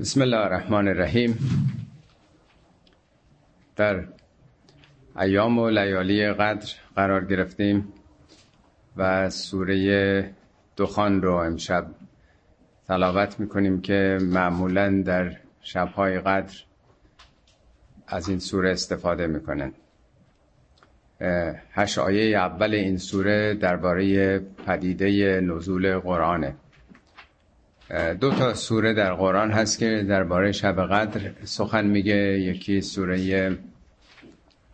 بسم الله الرحمن الرحیم. در ایام و لیالی قدر قرار گرفتیم و سوره دخان رو امشب تلاوت می‌کنیم که معمولا در شبهای قدر از این سوره استفاده می‌کنن. هشت آیه اول این سوره درباره پدیده نزول قرآنه. دو تا سوره در قرآن هست که درباره شب قدر سخن میگه. یکی سوره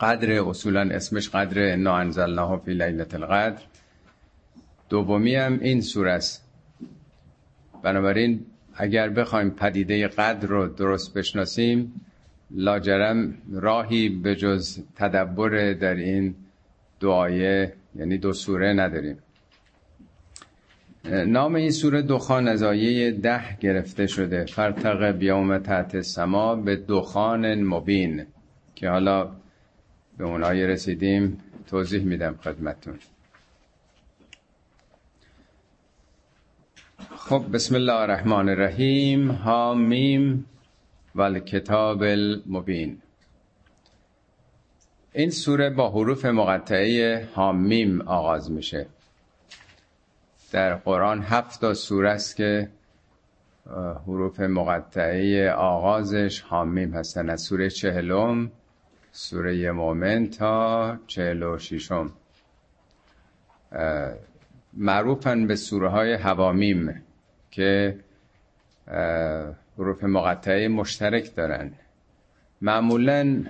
قدر اصولا اسمش قدر انا انزلناه فی لیلت القدر دومی هم این سوره است. بنابراین اگر بخوایم پدیده قدر رو درست بشناسیم لاجرم راهی به جز تدبر در این دو آیه یعنی دو سوره نداریم. نام این سوره دخان از آیه ده گرفته شده. فرتق بیوم تحت سما به دخان مبین که حالا به اون آیه رسیدیم. توضیح میدم خدمتون خب بسم الله الرحمن الرحیم. حامیم و کتاب المبین. این سوره با حروف مقطعه حامیم آغاز میشه. در قرآن هفت تا سوره است که حروف مقطعه آغازش حامیم هستن از سوره چهلم سوره مومن تا چهل و شیشم معروفن به سوره های هوامیم که حروف مقطعه مشترک دارن. معمولا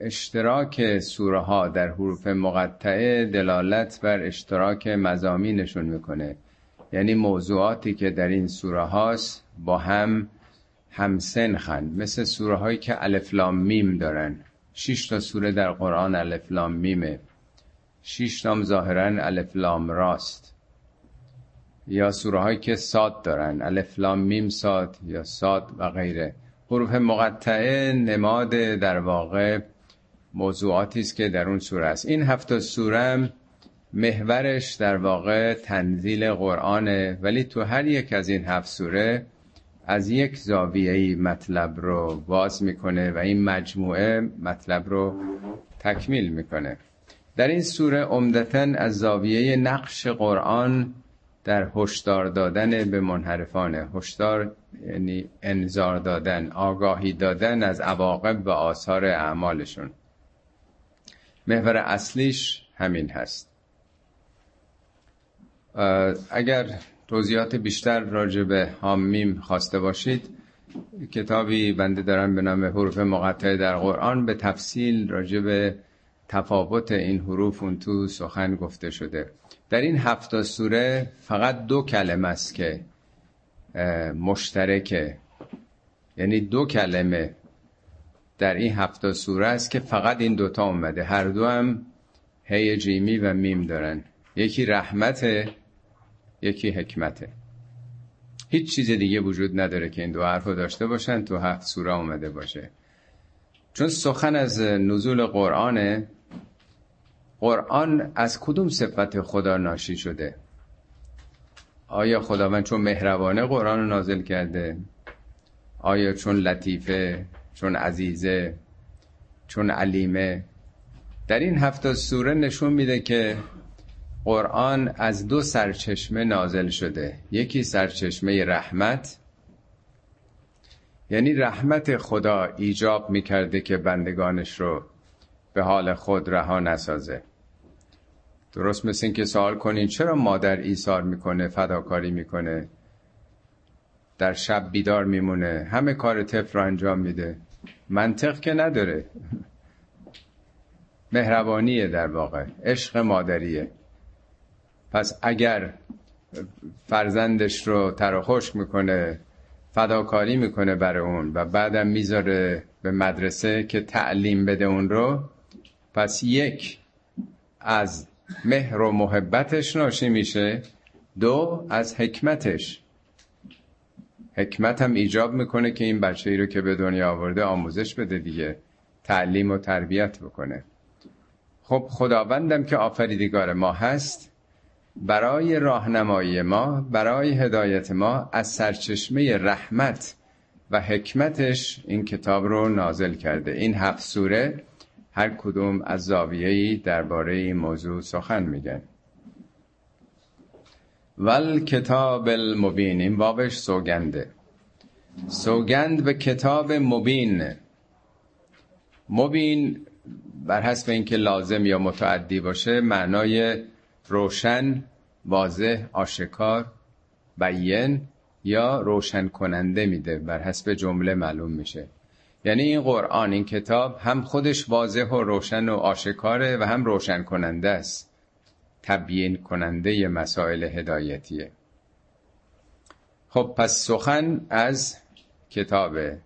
اشتراک سوره ها در حروف مقطعه دلالت بر اشتراک مزامینشون می‌کنه. یعنی موضوعاتی که در این سوره هاست با هم همسنخن. مثل سوره هایی که الفلام میم دارن. شش تا سوره در قرآن الفلام میمه. شش تام ظاهرا الفلام راست. یا سوره هایی که ساد دارن. الفلام میم ساد یا ساد و غیره. حروف مقطعه نماد در واقع موضوعاتی است که در اون سوره است. این هفته سوره محورش در واقع تنزیل قرآنه ولی تو هر یک از این هفت سوره از یک زاویه مطلب رو باز می‌کنه و این مجموعه مطلب رو تکمیل می‌کنه. در این سوره عمدتا از زاویه نقش قرآن در هشدار دادن به منحرفانه. هشدار یعنی انذار دادن آگاهی دادن از عواقب و آثار اعمالشون. محور اصلیش همین هست. اگر توضیحات بیشتر راجع به حامیم خواسته باشید کتابی بنده دارم به نام حروف مقطعه در قرآن به تفصیل راجع به تفاوت این حروف اون تو سخن گفته شده. در این هفت سوره فقط دو کلمه است که مشترکه. یعنی دو کلمه در این هفت سوره است که فقط این دوتا اومده. هر دو هم هی جیمی و میم دارن. یکی رحمته یکی حکمته. هیچ چیز دیگه وجود نداره که این دو حرف داشته باشن تو هفت سوره اومده باشه. چون سخن از نزول قرآنه قرآن از کدوم صفت خدا ناشی شده؟ آیا خداوند چون مهربانه قرآن رو نازل کرده؟ آیا چون لطیفه؟ چون عزیزه چون علیمه. در این هفته سوره نشون میده که قرآن از دو سرچشمه نازل شده. یکی سرچشمه رحمت یعنی رحمت خدا ایجاب می‌کرده که بندگانش رو به حال خود رها نسازه. درست مثل این که سوال کنین چرا مادر ایثار می‌کنه فداکاری می‌کنه در شب بیدار میمونه همه کار طفل انجام میده؟ منطق که نداره. مهربانیه در واقع. عشق مادریه. پس اگر فرزندش رو تر خشک می‌کنه فداکاری می‌کنه برای اون و بعدم می‌ذاره به مدرسه که تعلیم بده اون رو پس یک از مهر و محبتش ناشی میشه دو از حکمتش. حکمت هم ایجاب می‌کنه که این بچه ای رو که به دنیا آورده آموزش بده دیگه تعلیم و تربیت بکنه. خب خداوندم که آفریدگار ما هست برای راهنمایی ما برای هدایت ما از سرچشمه رحمت و حکمتش این کتاب رو نازل کرده. این هفت سوره هر کدوم از زاویه‌ای درباره این موضوع سخن میگن. ول کتاب المبین. این بابش سوگنده سوگند به کتاب مبین. مبین بر حسب اینکه لازم یا متعدی باشه معنای روشن واضح آشکار بیین یا روشن کننده میده. بر حسب جمله معلوم میشه. یعنی این قرآن این کتاب هم خودش واضح و روشن و آشکاره و هم روشن کننده است. تبیین کننده مسائل هدایتیه. خب پس سخن از کتابه.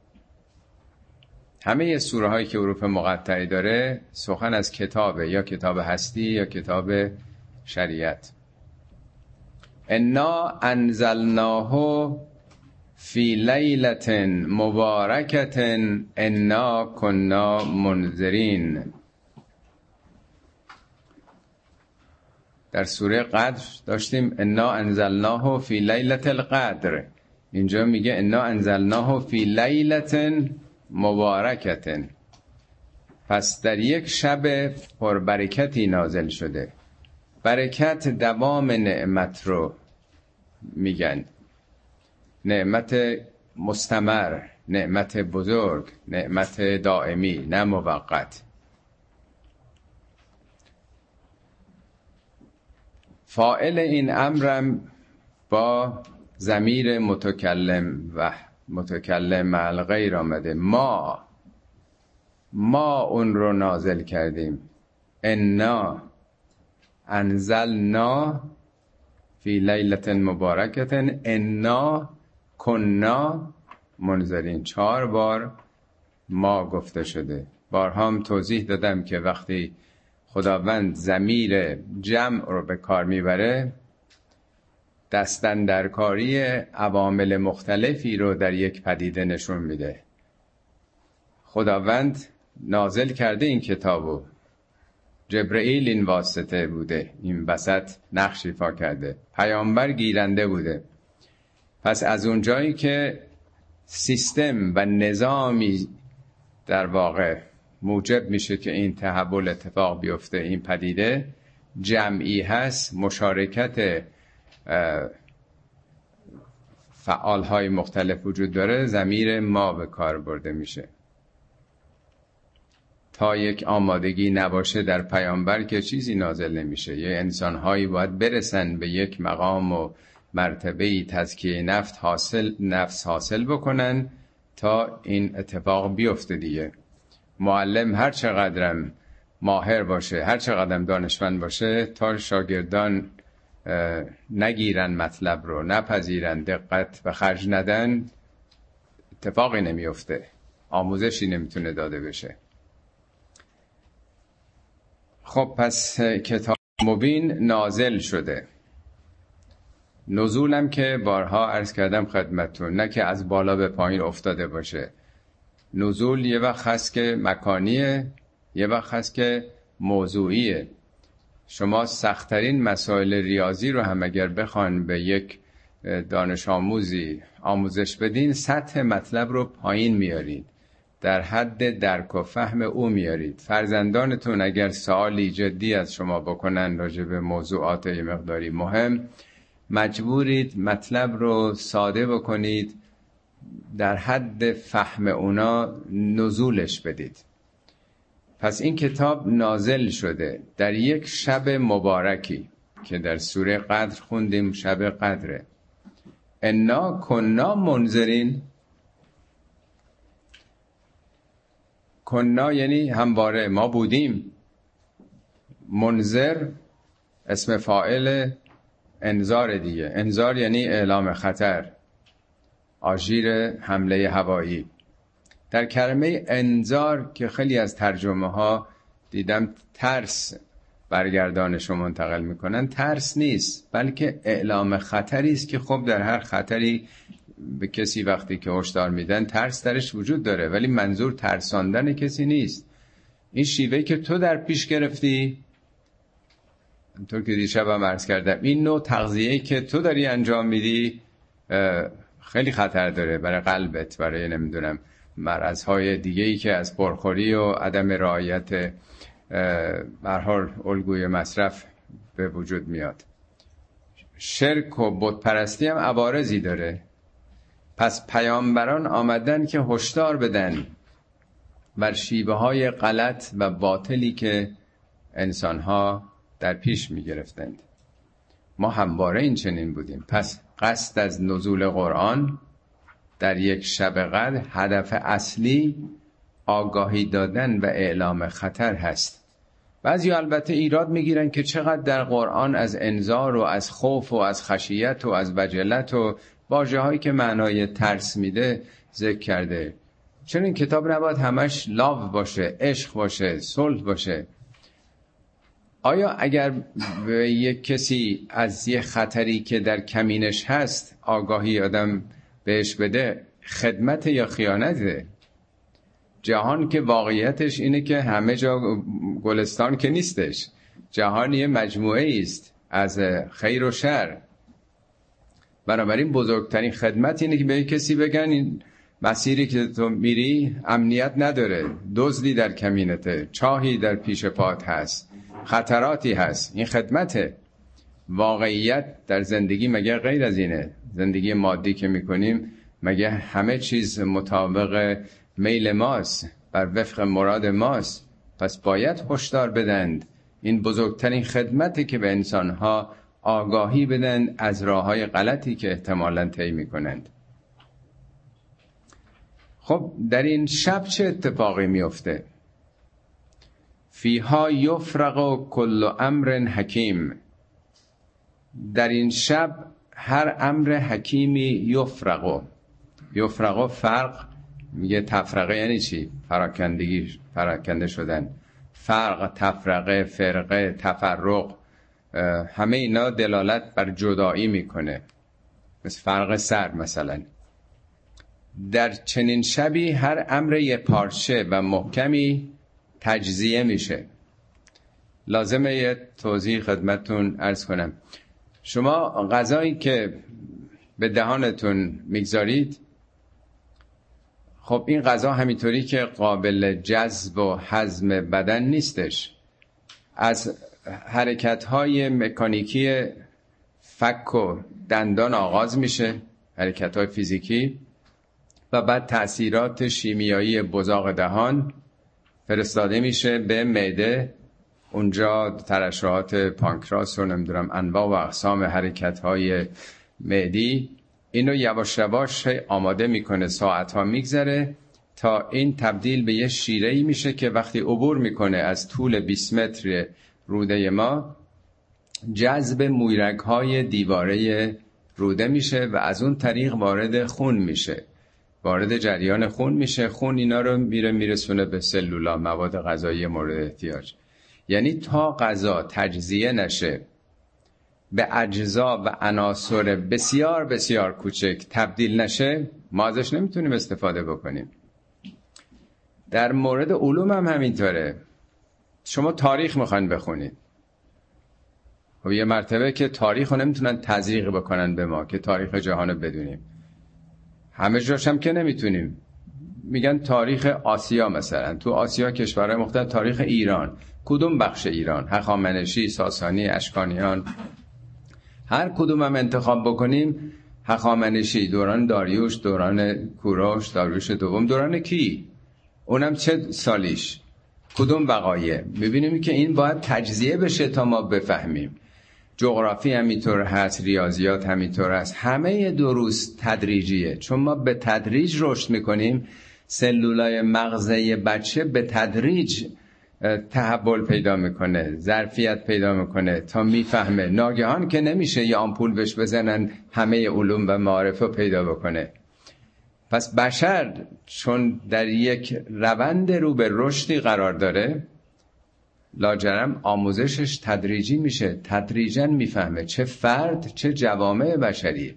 همه سوره هایی که حروف مقطعی داره سخن از کتابه یا کتاب هستی یا کتاب شریعت. انا انزلناه فی لیلت مبارکت انا کنا منذرین. در سوره قدر داشتیم انا انزلناه فی لیلت القدر. اینجا میگه انا انزلناه فی لیلت مبارکت پس در یک شب پربرکتی نازل شده. برکت دوام نعمت رو میگن. نعمت مستمر نعمت بزرگ نعمت دائمی نه موقت. فائل این امرم با زمیر متکلم و متکلم مع غیر آمده. ما ما اون رو نازل کردیم. انا انزلنا فی لیلت مبارکت انا کنا منذرین. چهار بار ما گفته شده. بارها هم توضیح دادم که وقتی خداوند زمیر جمع رو به کار می‌بره کاری عوامل مختلفی رو در یک پدیده نشون میده. خداوند نازل کرده این کتابو. جبرئیل این واسطه بوده. این وسط نقش ایفا کرده. پیامبر گیرنده بوده. پس از اونجایی که سیستم و نظامی در واقع موجب میشه که این تحول اتفاق بیفته این پدیده جمعی هست مشارکت فعال های مختلف وجود داره زمیر ما به کار برده میشه. تا یک آمادگی نباشه در پیامبر که چیزی نازل نمیشه. یه انسان هایی باید برسن به یک مقام و مرتبه تزکیه نفت حاصل نفس حاصل بکنن تا این اتفاق بیفته دیگه. معلم هر چقدرم ماهر باشه هر چقدرم دانشمند باشه تا شاگردان نگیرن مطلب رو نپذیرن دقت و خرج ندن اتفاقی نمیفته. آموزشی نمی‌تونه داده بشه. خب پس کتاب مبین نازل شده. نزولم که بارها عرض کردم خدمتون نه که از بالا به پایین افتاده باشه. نزول یه وقت هست که مکانیه یه وقت هست که موضوعیه. شما سختترین مسائل ریاضی رو هم اگر بخوان به یک دانش آموزی آموزش بدین سطح مطلب رو پایین میارید. در حد درک و فهم او میارید. فرزندانتون اگر سوالی جدی از شما بکنن راجع به موضوعات مقداری مهم مجبورید مطلب رو ساده بکنید. در حد فهم اونا نزولش بدید. پس این کتاب نازل شده در یک شب مبارکی که در سوره قدر خوندیم شب قدره. انا کنا منذرین. کنا یعنی همواره ما بودیم. منذر اسم فائل انذار دیگه. انذار یعنی اعلام خطر. آژیر حمله هوایی. در کلمه انذار که خیلی از ترجمه ها دیدم ترس برگردانش رو منتقل می‌کنن ترس نیست بلکه اعلام خطری است که خب در هر خطری به کسی وقتی که هشدار میدن ترس درش وجود داره ولی منظور ترساندن کسی نیست. این شیوه که تو در پیش گرفتی همطور که دیشب هم عرض کردم این نوع تغذیه که تو داری انجام میدی خیلی خطر داره برای قلبت برای نمی‌دونم مرضهای دیگه ای که از پرخوری و عدم رعایت برحال الگوی مصرف به وجود میاد. شرک و بتپرستی هم عوارضی داره. پس پیامبران آمدن که هشدار بدن بر شیبه های غلط و باطلی که انسانها در پیش می گرفتند ما همواره این چنین بودیم. پس قصد از نزول قرآن در یک شب قدر هدف اصلی آگاهی دادن و اعلام خطر هست. بعضی البته ایراد می‌گیرن که چقدر در قرآن از انذار و از خوف و از خشیت و از وجلت و واجه هایی که معنای ترس میده ذکر کرده. چون این کتاب نباید همش لاو باشه عشق باشه صلح باشه. آیا اگر به یک کسی از یه خطری که در کمینش هست آگاهی آدم بهش بده خدمت یا خیانته جهان که واقعیتش اینه که همه جا گلستان که نیستش. جهان یه مجموعه است از خیر و شر. بنابراین بزرگترین خدمت اینه که به کسی بگن این مسیری که تو میری امنیت نداره. دزدی در کمینته چاهی در پیش پات هست. خطراتی هست. این خدمته واقعیت در زندگی مگه غیر از اینه؟ زندگی مادی که می‌کنیم مگه همه چیز مطابق میل ماست؟ بر وفق مراد ماست؟ پس باید هشدار بدند. این بزرگترین خدمتی که به انسانها آگاهی بدن از راه های غلطی که احتمالا طی می‌کنند. خب در این شب چه اتفاقی میفته فیها یفرق و کل امر حکیم. در این شب هر امر حکیمی یفرق یفرق فرق میگه تفرقه یعنی چی؟ پراکندگی پراکنده شدن. فرق تفرقه فرقه تفرق همه اینا دلالت بر جدایی می‌کنه. مثل فرق سر مثلا. در چنین شبی هر امر یه پارچه و محکمی تجزیه میشه. لازمه یه توضیح خدمتون ارز کنم. شما غذایی که به دهانتون می‌گذارید خب این غذا همینطوری که قابل جذب و هضم بدن نیستش. از حرکت های مکانیکی فک و دندان آغاز میشه حرکت های فیزیکی و بعد تاثیرات شیمیایی بزاق دهان. فرستاده میشه به معده. اونجا ترشحات پانکراس رو نمی‌دونم انواع و اقسام حرکت های معدی. اینو یواش یواش آماده می‌کنه ساعت ها میگذره تا این تبدیل به یه شیره ای میشه که وقتی عبور می‌کنه از طول 20 متر روده ما جذب مویرک های دیواره روده میشه و از اون طریق وارد خون میشه. وارد جریان خون میشه. خون اینا رو میره میرسونه به سلولا مواد غذایی مورد احتیاج. یعنی تا غذا تجزیه نشه به اجزا و عناصر بسیار بسیار کوچک تبدیل نشه ما ازش نمی‌تونیم استفاده بکنیم. در مورد علوم هم همینطوره. شما تاریخ می‌خواین بخونید. و خب یه مرتبه که تاریخ رو نمی‌تونن تزریق بکنن به ما که تاریخ جهان بدونیم. همه جاش هم که نمی‌تونیم. میگن تاریخ آسیا مثلا. تو آسیا کشورهای مختلف تاریخ ایران. کدوم بخش ایران؟ هخامنشی ساسانی اشکانیان. هر کدوم هم انتخاب بکنیم هخامنشی دوران داریوش دوران کوروش داریوش دوم. دوران کی؟ اونم چه سالیش؟ کدوم وقایع؟ می‌بینیم که این باید تجزیه بشه تا ما بفهمیم. جغرافی همینطور هست ریاضیات همینطور هست. همه دروس تدریجیه. چون ما به تدریج رشد می‌کنیم سلولای مغزه بچه به تدریج تحول پیدا می‌کنه ظرفیت پیدا می‌کنه تا می‌فهمه. ناگهان که نمیشه یه آمپول بهش بزنن همه علوم و معارف رو پیدا بکنه. پس بشر چون در یک روند رو به رشدی قرار داره لاجرم آموزشش تدریجی میشه. تدریجا می‌فهمه چه فرد چه جوامع بشری.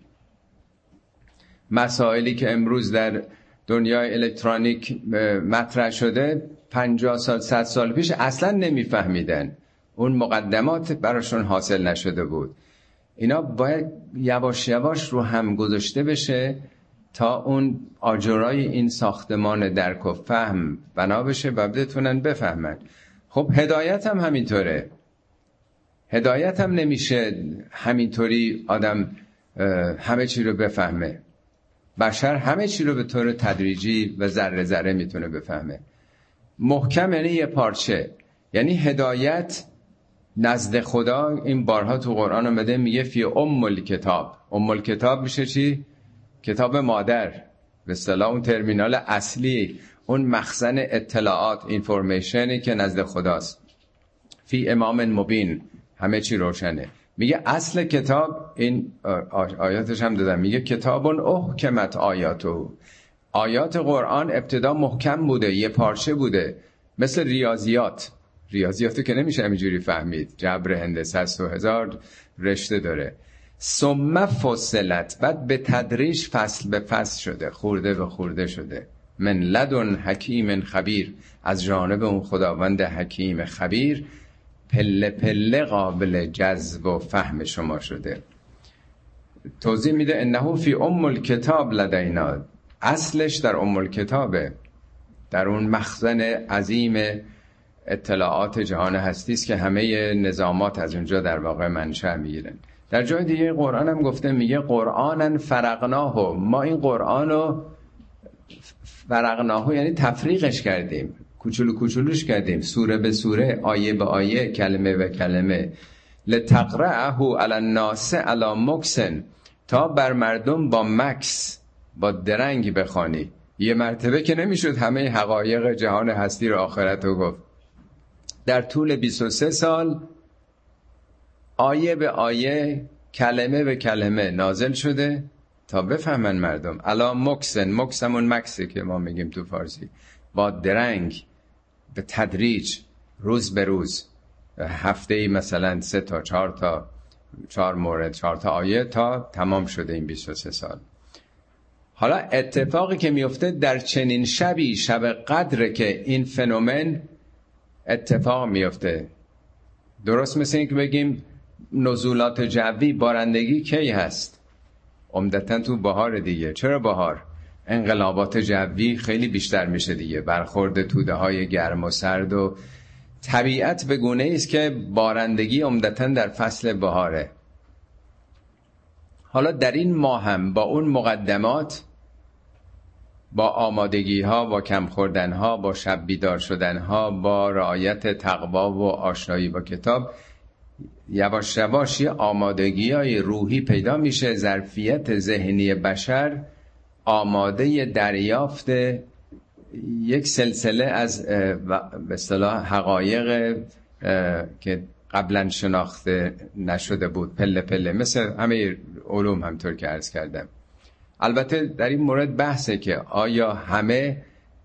مسائلی که امروز در دنیای الکترونیک مطرح شده 50 سال 100 سال پیش اصلا نمیفهمیدن. اون مقدمات براشون حاصل نشده بود. اینا باید یواش یواش رو هم گذاشته بشه تا اون آجرای این ساختمان درک و فهم بنا بشه و بتونن بفهمن. خب هدایت هم همینطوره. هدایت هم نمیشه همینطوری آدم همه چی رو بفهمه. بشر همه چی رو به طور تدریجی و ذره ذره می‌تونه بفهمه. محکم یعنی یه پارچه. یعنی هدایت نزد خدا این بارها تو قرآن آمده میگه فی ام کتاب ام کتاب میشه چی؟ کتاب مادر. به اصطلاح اون ترمینال اصلی. اون مخزن اطلاعات اینفورمیشنی که نزد خداست. فی امام مبین. همه چی روشنه. میگه اصل کتاب این آیاتش هم دادم. میگه کتاب احکمت آیاتو. آیات قرآن ابتدا محکم بوده یه پارچه بوده. مثل ریاضیات. ریاضیاتو که نمیشه همینجوری فهمید. جبر هندسه هست و هزار رشته داره. ثم فصلت. بعد به تدریج فصل به فصل شده. خورده به خورده شده. من لدن حکیم خبیر. از جانب اون خداوند حکیم خبیر. پله پله قابل جذب و فهم شما شده. توضیح میده انه فی ام الکتاب لدینا. اصلش در ام الکتابه. در اون مخزن عظیم اطلاعات جهان هستی است که همه نظامات از اونجا در واقع منشأ می‌گیرن. در جای دیگه قرآن هم گفته میگه قرآن فرقناه ما این قرآن رو فرقناه یعنی تفریقش کردیم. کوچولو کوچولوش کردیم. سوره به سوره آیه به آیه کلمه به کلمه. لتقرعه علی الناس علی مکسن. تا بر مردم با مکس با درنگ بخوانی. یه مرتبه که نمی‌شد همه حقایق جهان هستی رو آخرت رو گفت. در طول 23 سال آیه به آیه کلمه به کلمه نازل شده. تا بفهمن مردم. الا مکسن. مکسمون مکسه که ما میگیم تو فارسی. با درنگ به تدریج روز به روز. هفته ای مثلا سه تا چهار تا چهار مورد چهار تا آیه تا تمام شده این 23 سال. حالا اتفاقی که میفته در چنین شبی شب قدره که این فنومن اتفاق میفته. درست مثل اینکه بگیم نزولات جوی بارندگی کی هست؟ عمدتا تو بهار دیگه. چرا بهار؟ انقلابات جوی خیلی بیشتر میشه دیگه. برخورد توده های گرم و سرد و طبیعت به گونه است که بارندگی عمدتا در فصل بهاره. حالا در این ماه هم با اون مقدمات با آمادگی ها با کم خوردن ها با شب بیدار شدن ها با رعایت تقوا و آشنایی با کتاب یواش یواش یه آمادگی های روحی پیدا میشه. ظرفیت ذهنی بشر آماده دریافت یک سلسله از به اصطلاح حقایق که قبلا شناخته نشده بود. پله پله مثل همه علوم همطور که عرض کردم. البته در این مورد بحثه که آیا همه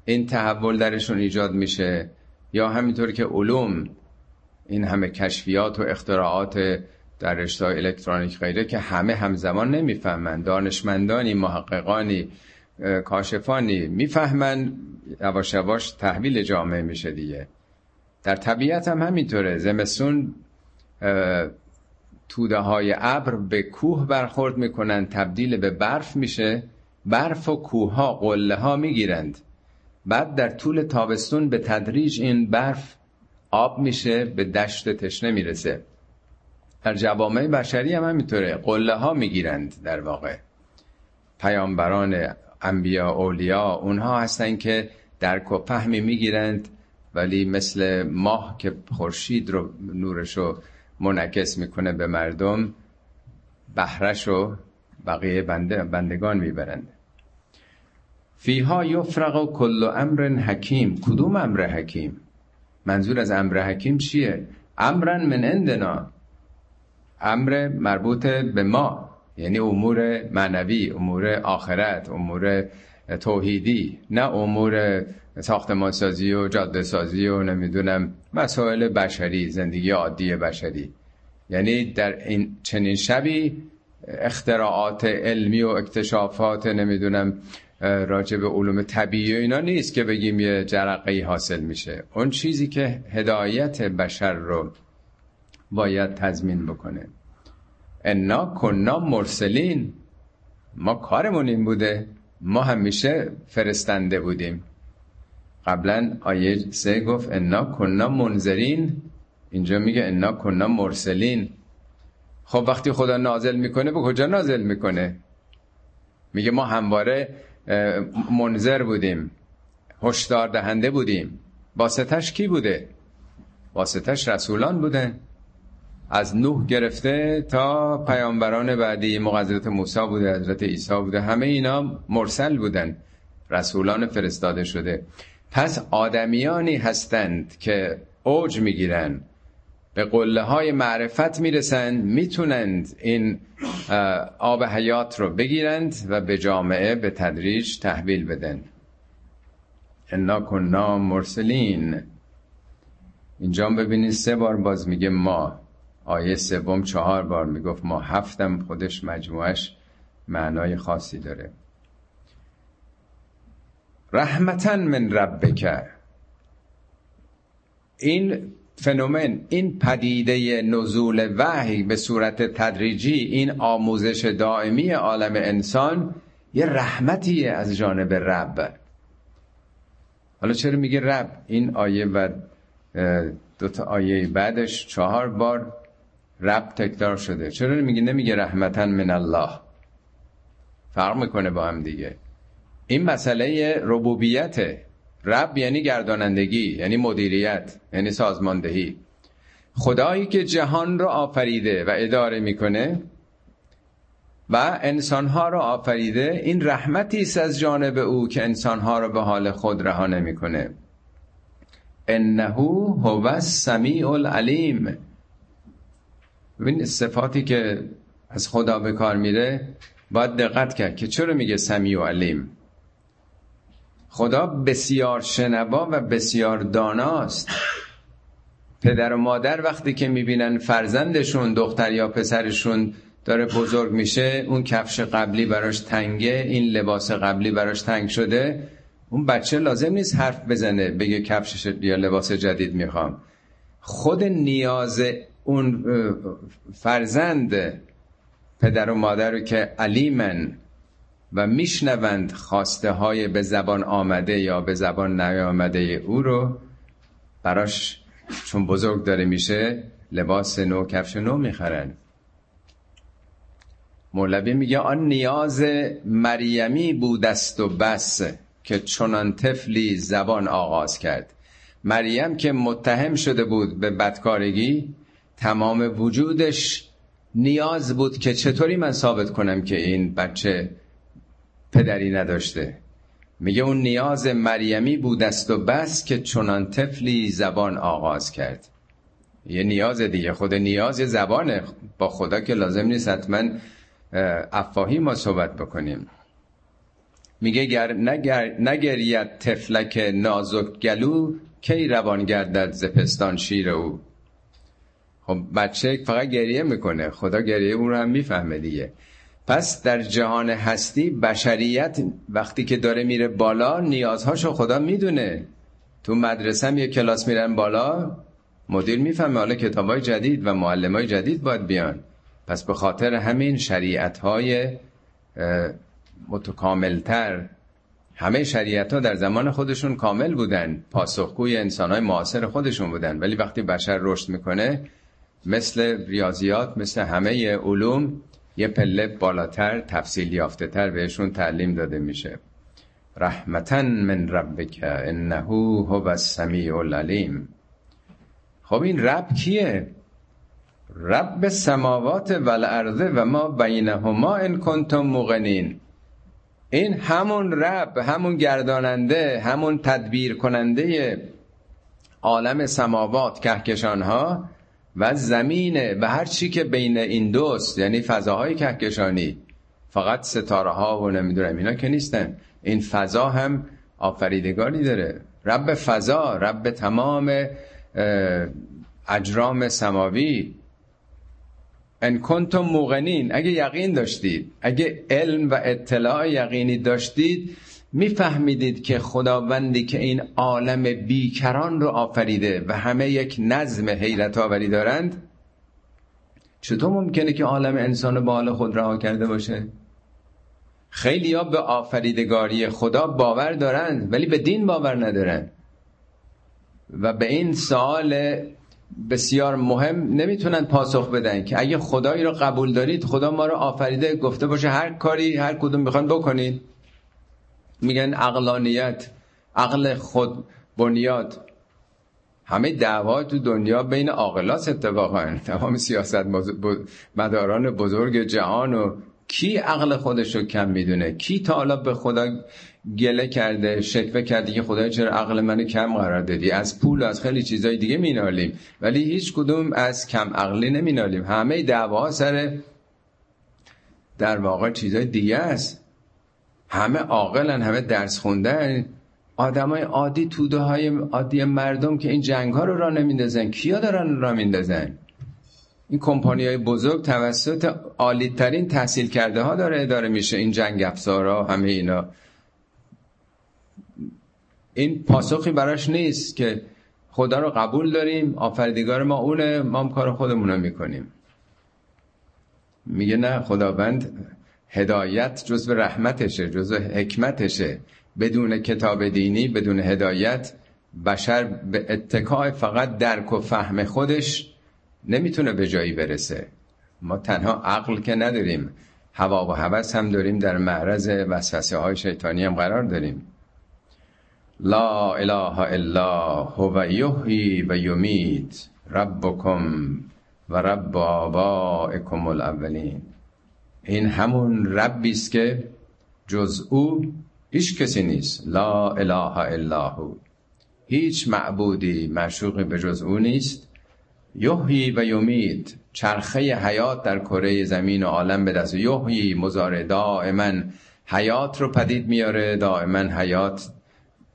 این تحول درشون ایجاد میشه یا همینطور که علوم این همه کشفیات و اختراعات در رشته الکترونیک غیره که همه همزمان نمی‌فهمن. دانشمندانی محققانی کاشفانی می‌فهمن. یواش یواش تحویل جامعه میشه دیگه. در طبیعت هم همینطوره. زمستون توده های ابر به کوه برخورد می‌کنن تبدیل به برف میشه. برف و کوه ها قله ها می‌گیرند. بعد در طول تابستون به تدریج این برف آب میشه به دشت تشنه می‌رسه. در جوامع بشری هم همینطوره. قله ها می‌گیرند در واقع. پیامبران انبیا اولیا اونها هستن که درک و فهمی می‌گیرند ولی مثل ماه که خورشید رو نورش رو منعکس می‌کنه به مردم بهرش رو بقیه بنده بندگان می‌برند. فیها یفرق کل امر حکیم. کدوم امر حکیم؟ منظور از امر حکیم چیه؟ امرن من عندنا. امر مربوط به ما یعنی امور معنوی امور آخرت امور توحیدی نه امور ساختمانسازی و جاده سازی و نمی‌دونم مسائل بشری زندگی عادی بشری. یعنی در این چنین شبی اختراعات علمی و اکتشافات نمی‌دونم راجع به علوم طبیعی و اینا نیست که بگیم یه جرقه حاصل میشه. اون چیزی که هدایت بشر رو باید تضمین بکنه. انا کنا مرسلین. ما کارمون این بوده. ما همیشه فرستنده بودیم. قبلا آیه سه گفت انا کننا منذرین. اینجا میگه انا کننا مرسلین. خب وقتی خدا نازل می‌کنه به کجا نازل می‌کنه؟ میگه ما همواره منظر بودیم. هشدار دهنده بودیم. واسطش کی بوده؟ واسطش رسولان بودن از نوح گرفته تا پیامبران بعدی مقدرت موسی بوده حضرت عیسی بوده همه اینا مرسل بودن. رسولان فرستاده شده. پس آدمیانی هستند که اوج می‌گیرن. به قله های معرفت می‌رسند می‌تونند این آب حیات رو بگیرند و به جامعه به تدریج تحویل بدن. انا کننا مرسلین. اینجا ببینید سه بار باز میگه ما. آیه سوم چهار بار می‌گفت ما. هفتم خودش مجموعش معنای خاصی داره. رحمتا من ربک. این فنومن این پدیده نزول وحی به صورت تدریجی این آموزش دائمی عالم انسان یه رحمتیه از جانب رب. حالا چرا میگه رب؟ این آیه و دو تا آیه بعدش چهار بار رب تکرار شده. چرا نمیگه نمیگه رحمتا من الله. فرق می‌کنه با هم دیگه. این مسئله ربوبیته. رب یعنی گردانندگی یعنی مدیریت یعنی سازماندهی. خدایی که جهان رو آفریده و اداره می‌کنه و انسانها رو آفریده این رحمتی است از جانب او که انسانها رو به حال خود رها نمی‌کنه. انه هو السمیع العلیم. ببین صفاتی که از خدا به کار میره باید دقت کرد که چرا میگه سمیع و علیم. خدا بسیار شنوا و بسیار داناست. پدر و مادر وقتی که می‌بینن فرزندشون دختر یا پسرشون داره بزرگ میشه اون کفش قبلی براش تنگه این لباس قبلی براش تنگ شده اون بچه لازم نیست حرف بزنه بگه کفشش یا لباس جدید می‌خوام. خود نیاز اون فرزند پدر و مادر رو که علیمن. و میشنوند خواسته های به زبان آمده یا به زبان نیامده او رو. براش چون بزرگ داره میشه لباس نو کفش نو می‌خرن. مولوی میگه آن نیاز مریمی بودست و بس که چنان طفلی زبان آغاز کرد. مریم که متهم شده بود به بدکارگی تمام وجودش نیاز بود که چطوری من ثابت کنم که این بچه پدری نداشته. میگه اون نیاز مریمی بودست و بس که چنان طفلی زبان آغاز کرد. یه نیاز دیگه خود نیاز زبانه. با خدا که لازم نیست حتما افاهی ما صحبت بکنیم. میگه گر نگر نگرید تفلک نازک گلو کی روان گردد زپستان شیر او؟ خب بچه فقط گریه می‌کنه. خدا گریه اون رو هم می‌فهمه دیگه. پس در جهان هستی بشریت وقتی که داره میره بالا نیازهاشو خدا می‌دونه. تو مدرسه هم یه کلاس میرن بالا مدیر می‌فهمه حالا کتاب های جدید و معلم های جدید باید بیان. پس به خاطر همین شریعت های متکاملتر همه شریعت ها در زمان خودشون کامل بودن. پاسخگوی انسان های معاصر خودشون بودن. ولی وقتی بشر رشد می‌کنه مثل ریاضیات مثل همه علوم یه پله بالاتر تفصیل یافته تر بهشون تعلیم داده میشه. رحمتا من ربک انه هو السمیع العلیم. خب این رب کیه؟ رب سماوات و الارض و ما بینهما ان کنتم موقنین. این همون رب همون گرداننده همون تدبیر کننده عالم سماوات کهکشان ها و زمینه و هر چی که بین این دوست یعنی فضاهای کهکشانی فقط ستاره ها و نمی‌دونم اینا که نیستن. این فضا هم آفریدگاری داره. رب فضا رب تمام اجرام سماوی. ان کنتم موقنین. اگه یقین داشتید اگه علم و اطلاع یقینی داشتید میفهمیدید که خداوندی که این عالم بیکران رو آفریده و همه یک نظم حیرت آوری دارند چطور ممکنه که عالم انسان به حال خود رها کرده باشه؟ خیلی ها به آفریدگاری خدا باور دارند ولی به دین باور ندارن و به این سوال بسیار مهم نمی‌تونن پاسخ بدن که اگه خدایی رو قبول دارید خدا ما رو آفریده گفته باشه هر کاری هر کدوم می‌خوان بکنید. میگن عقلانیت عقل خود بنیاد. همه دعوا تو دنیا بین عاقلاست اتفاقا. تمام سیاست مداران بزرگ جهان و کی عقل خودش رو کم می‌دونه؟ کی تا حالا به خدا گله کرده شکوه کرده که خدای چرا عقل منو کم قرار دادی؟ از پول از خیلی چیزای دیگه مینالیم. ولی هیچ کدوم از کم عقلی نمینالیم. همه دعوا سر در واقع چیزای دیگه است. همه عاقلن همه درس خوندن. آدمای عادی توده های عادی مردم که این جنگ ها رو را نمیندازن کیا دارن را میندازن؟ این کمپانی های بزرگ توسط عالی ترین تحصیل کرده ها داره اداره میشه این جنگ افزارا همه اینا. این پاسخی براش نیست که خدا رو قبول داریم آفریدگار ما اونه ما کار خودمون رو می‌کنیم. میگه نه خداوند هدایت جز به رحمتشه جز حکمتشه. بدون کتاب دینی بدون هدایت بشر به اتکای فقط درک و فهم خودش نمی‌تونه به جایی برسه. ما تنها عقل که نداریم هوا و هوس هم داریم در معرض وسوسه های شیطانی هم قرار داریم. لا اله الا هو یحیی و یمیت ربکم و رب آبائکم الاولین این همون ربی است که جز او هیچ کسی نیست. لا اله الا هو. هیچ معبودی معشوقی به جز او نیست. یحیی و یمید چرخه حیات در کره زمین و عالم به دست. یحیی مزاره دائما حیات رو پدید میاره دائما حیات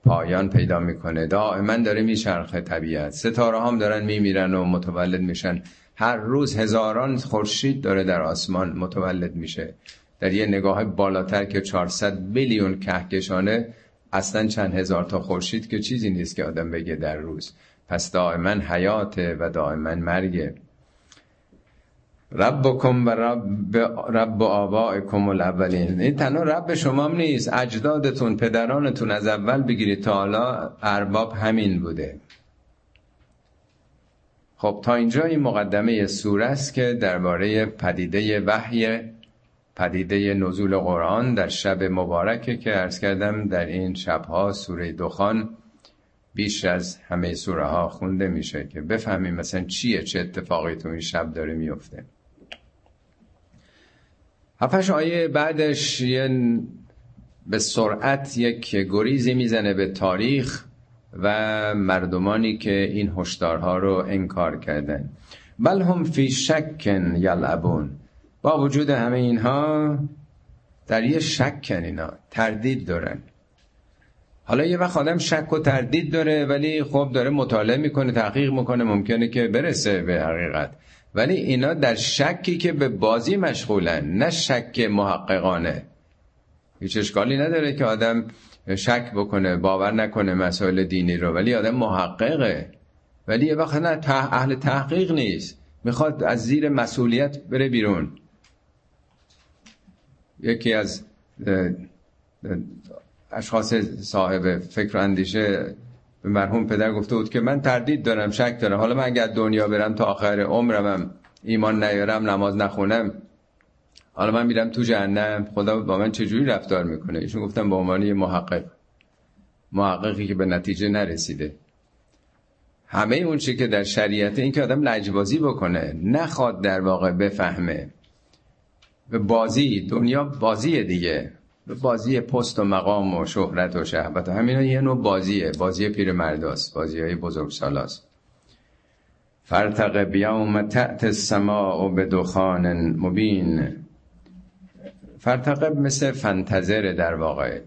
پایان پیدا می‌کنه. دائما داره میچرخه طبیعت. ستاره هم دارن میمیرن و متولد میشن. هر روز هزاران خورشید داره در آسمان متولد میشه. در یه نگاه بالاتر که 400 میلیون کهکشانه اصلا چند هزار تا خورشید که چیزی نیست که آدم بگه در روز. پس دائما حیاته و دائما مرگه. ربکم و رب, رب آبائکم الاولین. این تنها رب شما نیست. اجدادتون پدرانتون از اول بگیرید تا حالا ارباب همین بوده. خب تا اینجا این مقدمه سوره است که درباره پدیده وحی پدیده نزول قرآن در شب مبارکه که ارز کردم در این شبها سوره دخان بیش از همه سوره ها خونده میشه که بفهمیم مثلا چیه چه اتفاقی تو این شب داره میفته. هفتش آیه بعدش یه به سرعت یک گریزی می‌زنه به تاریخ. و مردمانی که این هشدارها رو انکار کردن. بل هم فی شکن یلعبون. با وجود همه اینها در یه شکن اینا تردید دارن. حالا یه وقت آدم شک و تردید داره ولی خب داره مطالعه می‌کنه تحقیق می‌کنه ممکنه که برسه به حقیقت. ولی اینا در شکی که به بازی مشغولن نه شک محققانه. هیچ اشکالی نداره که آدم شک بکنه باور نکنه مسائل دینی رو. ولی آدم محققه. ولی یه وقت نه اهل تحقیق نیست. می‌خواد از زیر مسئولیت بره بیرون. یکی از اشخاص صاحب فکر و اندیشه به مرحوم پدر گفته بود که من تردید دارم شک دارم. حالا من اگر دنیا برم تا آخر عمرم ایمان نیارم نماز نخونم حالا من میرم تو جهنم خدا با من چجوری رفتار می‌کنه؟ ایشون گفتم به عنوان یه محقق. محققی که به نتیجه نرسیده. همه اون چی که در شریعت این که آدم لجبازی بکنه نخواد در واقع بفهمه. به بازی دنیا بازی دیگه. به بازی پست و مقام و شهرت و شهبت و همینا یه نوع بازیه. بازی پیر مرداست بازی های بزرگ سالاست فرتق بیوم تحت السماء به دخان مبین. فرتقب مثل فنتظر در واقع.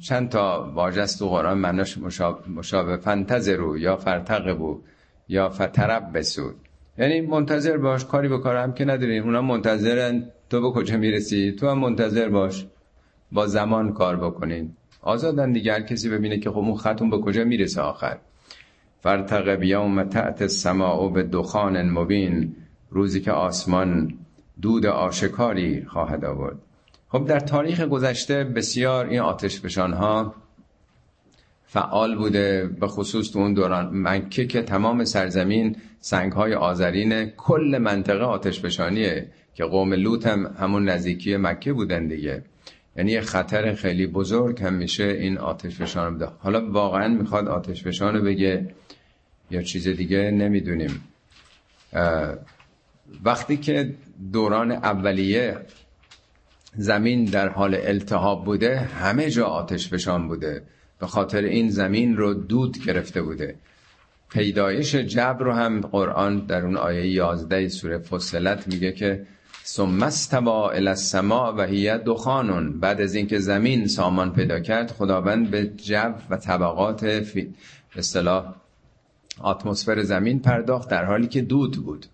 چند تا واجه تو قرآن معناش مشابه, فنتظر رو یا فرتقبو یا فترب بسود یعنی منتظر باش کاری به کارم که نداریم اونا منتظرن تو به کجا می‌رسی؟ تو هم منتظر باش. با زمان کار بکنین. آزادن دیگر کسی ببینه که خب اون خطون به کجا می‌رسه آخر. فرتق بیوم تحت السماء به دخان مبین. روزی که آسمان دود آشکاری خواهد آورد. خب در تاریخ گذشته بسیار این آتش ها فعال بوده به خصوص تو اون دوران. مکه که تمام سرزمین سنگ های آذرین کل منطقه آتش فشانیه که قوم لوط هم همون نزدیکی مکه بودن دیگه. یعنی خطر خیلی بزرگ هم میشه این آتش فشان بده. حالا واقعا می‌خواد آتش فشان بگه یا چیز دیگه نمی‌دونیم. وقتی که دوران اولیه زمین در حال التهاب بوده همه جا آتش فشان بوده. به خاطر این زمین رو دود گرفته بوده. پیدایش جبر رو هم قرآن در اون آیه 11 سوره فصلت میگه که ثم استوا الى السماء و هی دخانون. بعد از اینکه زمین سامان پیدا کرد خداوند به جو و طبقات فی اصطلاح اتمسفر زمین پرداخت در حالی که دود بود.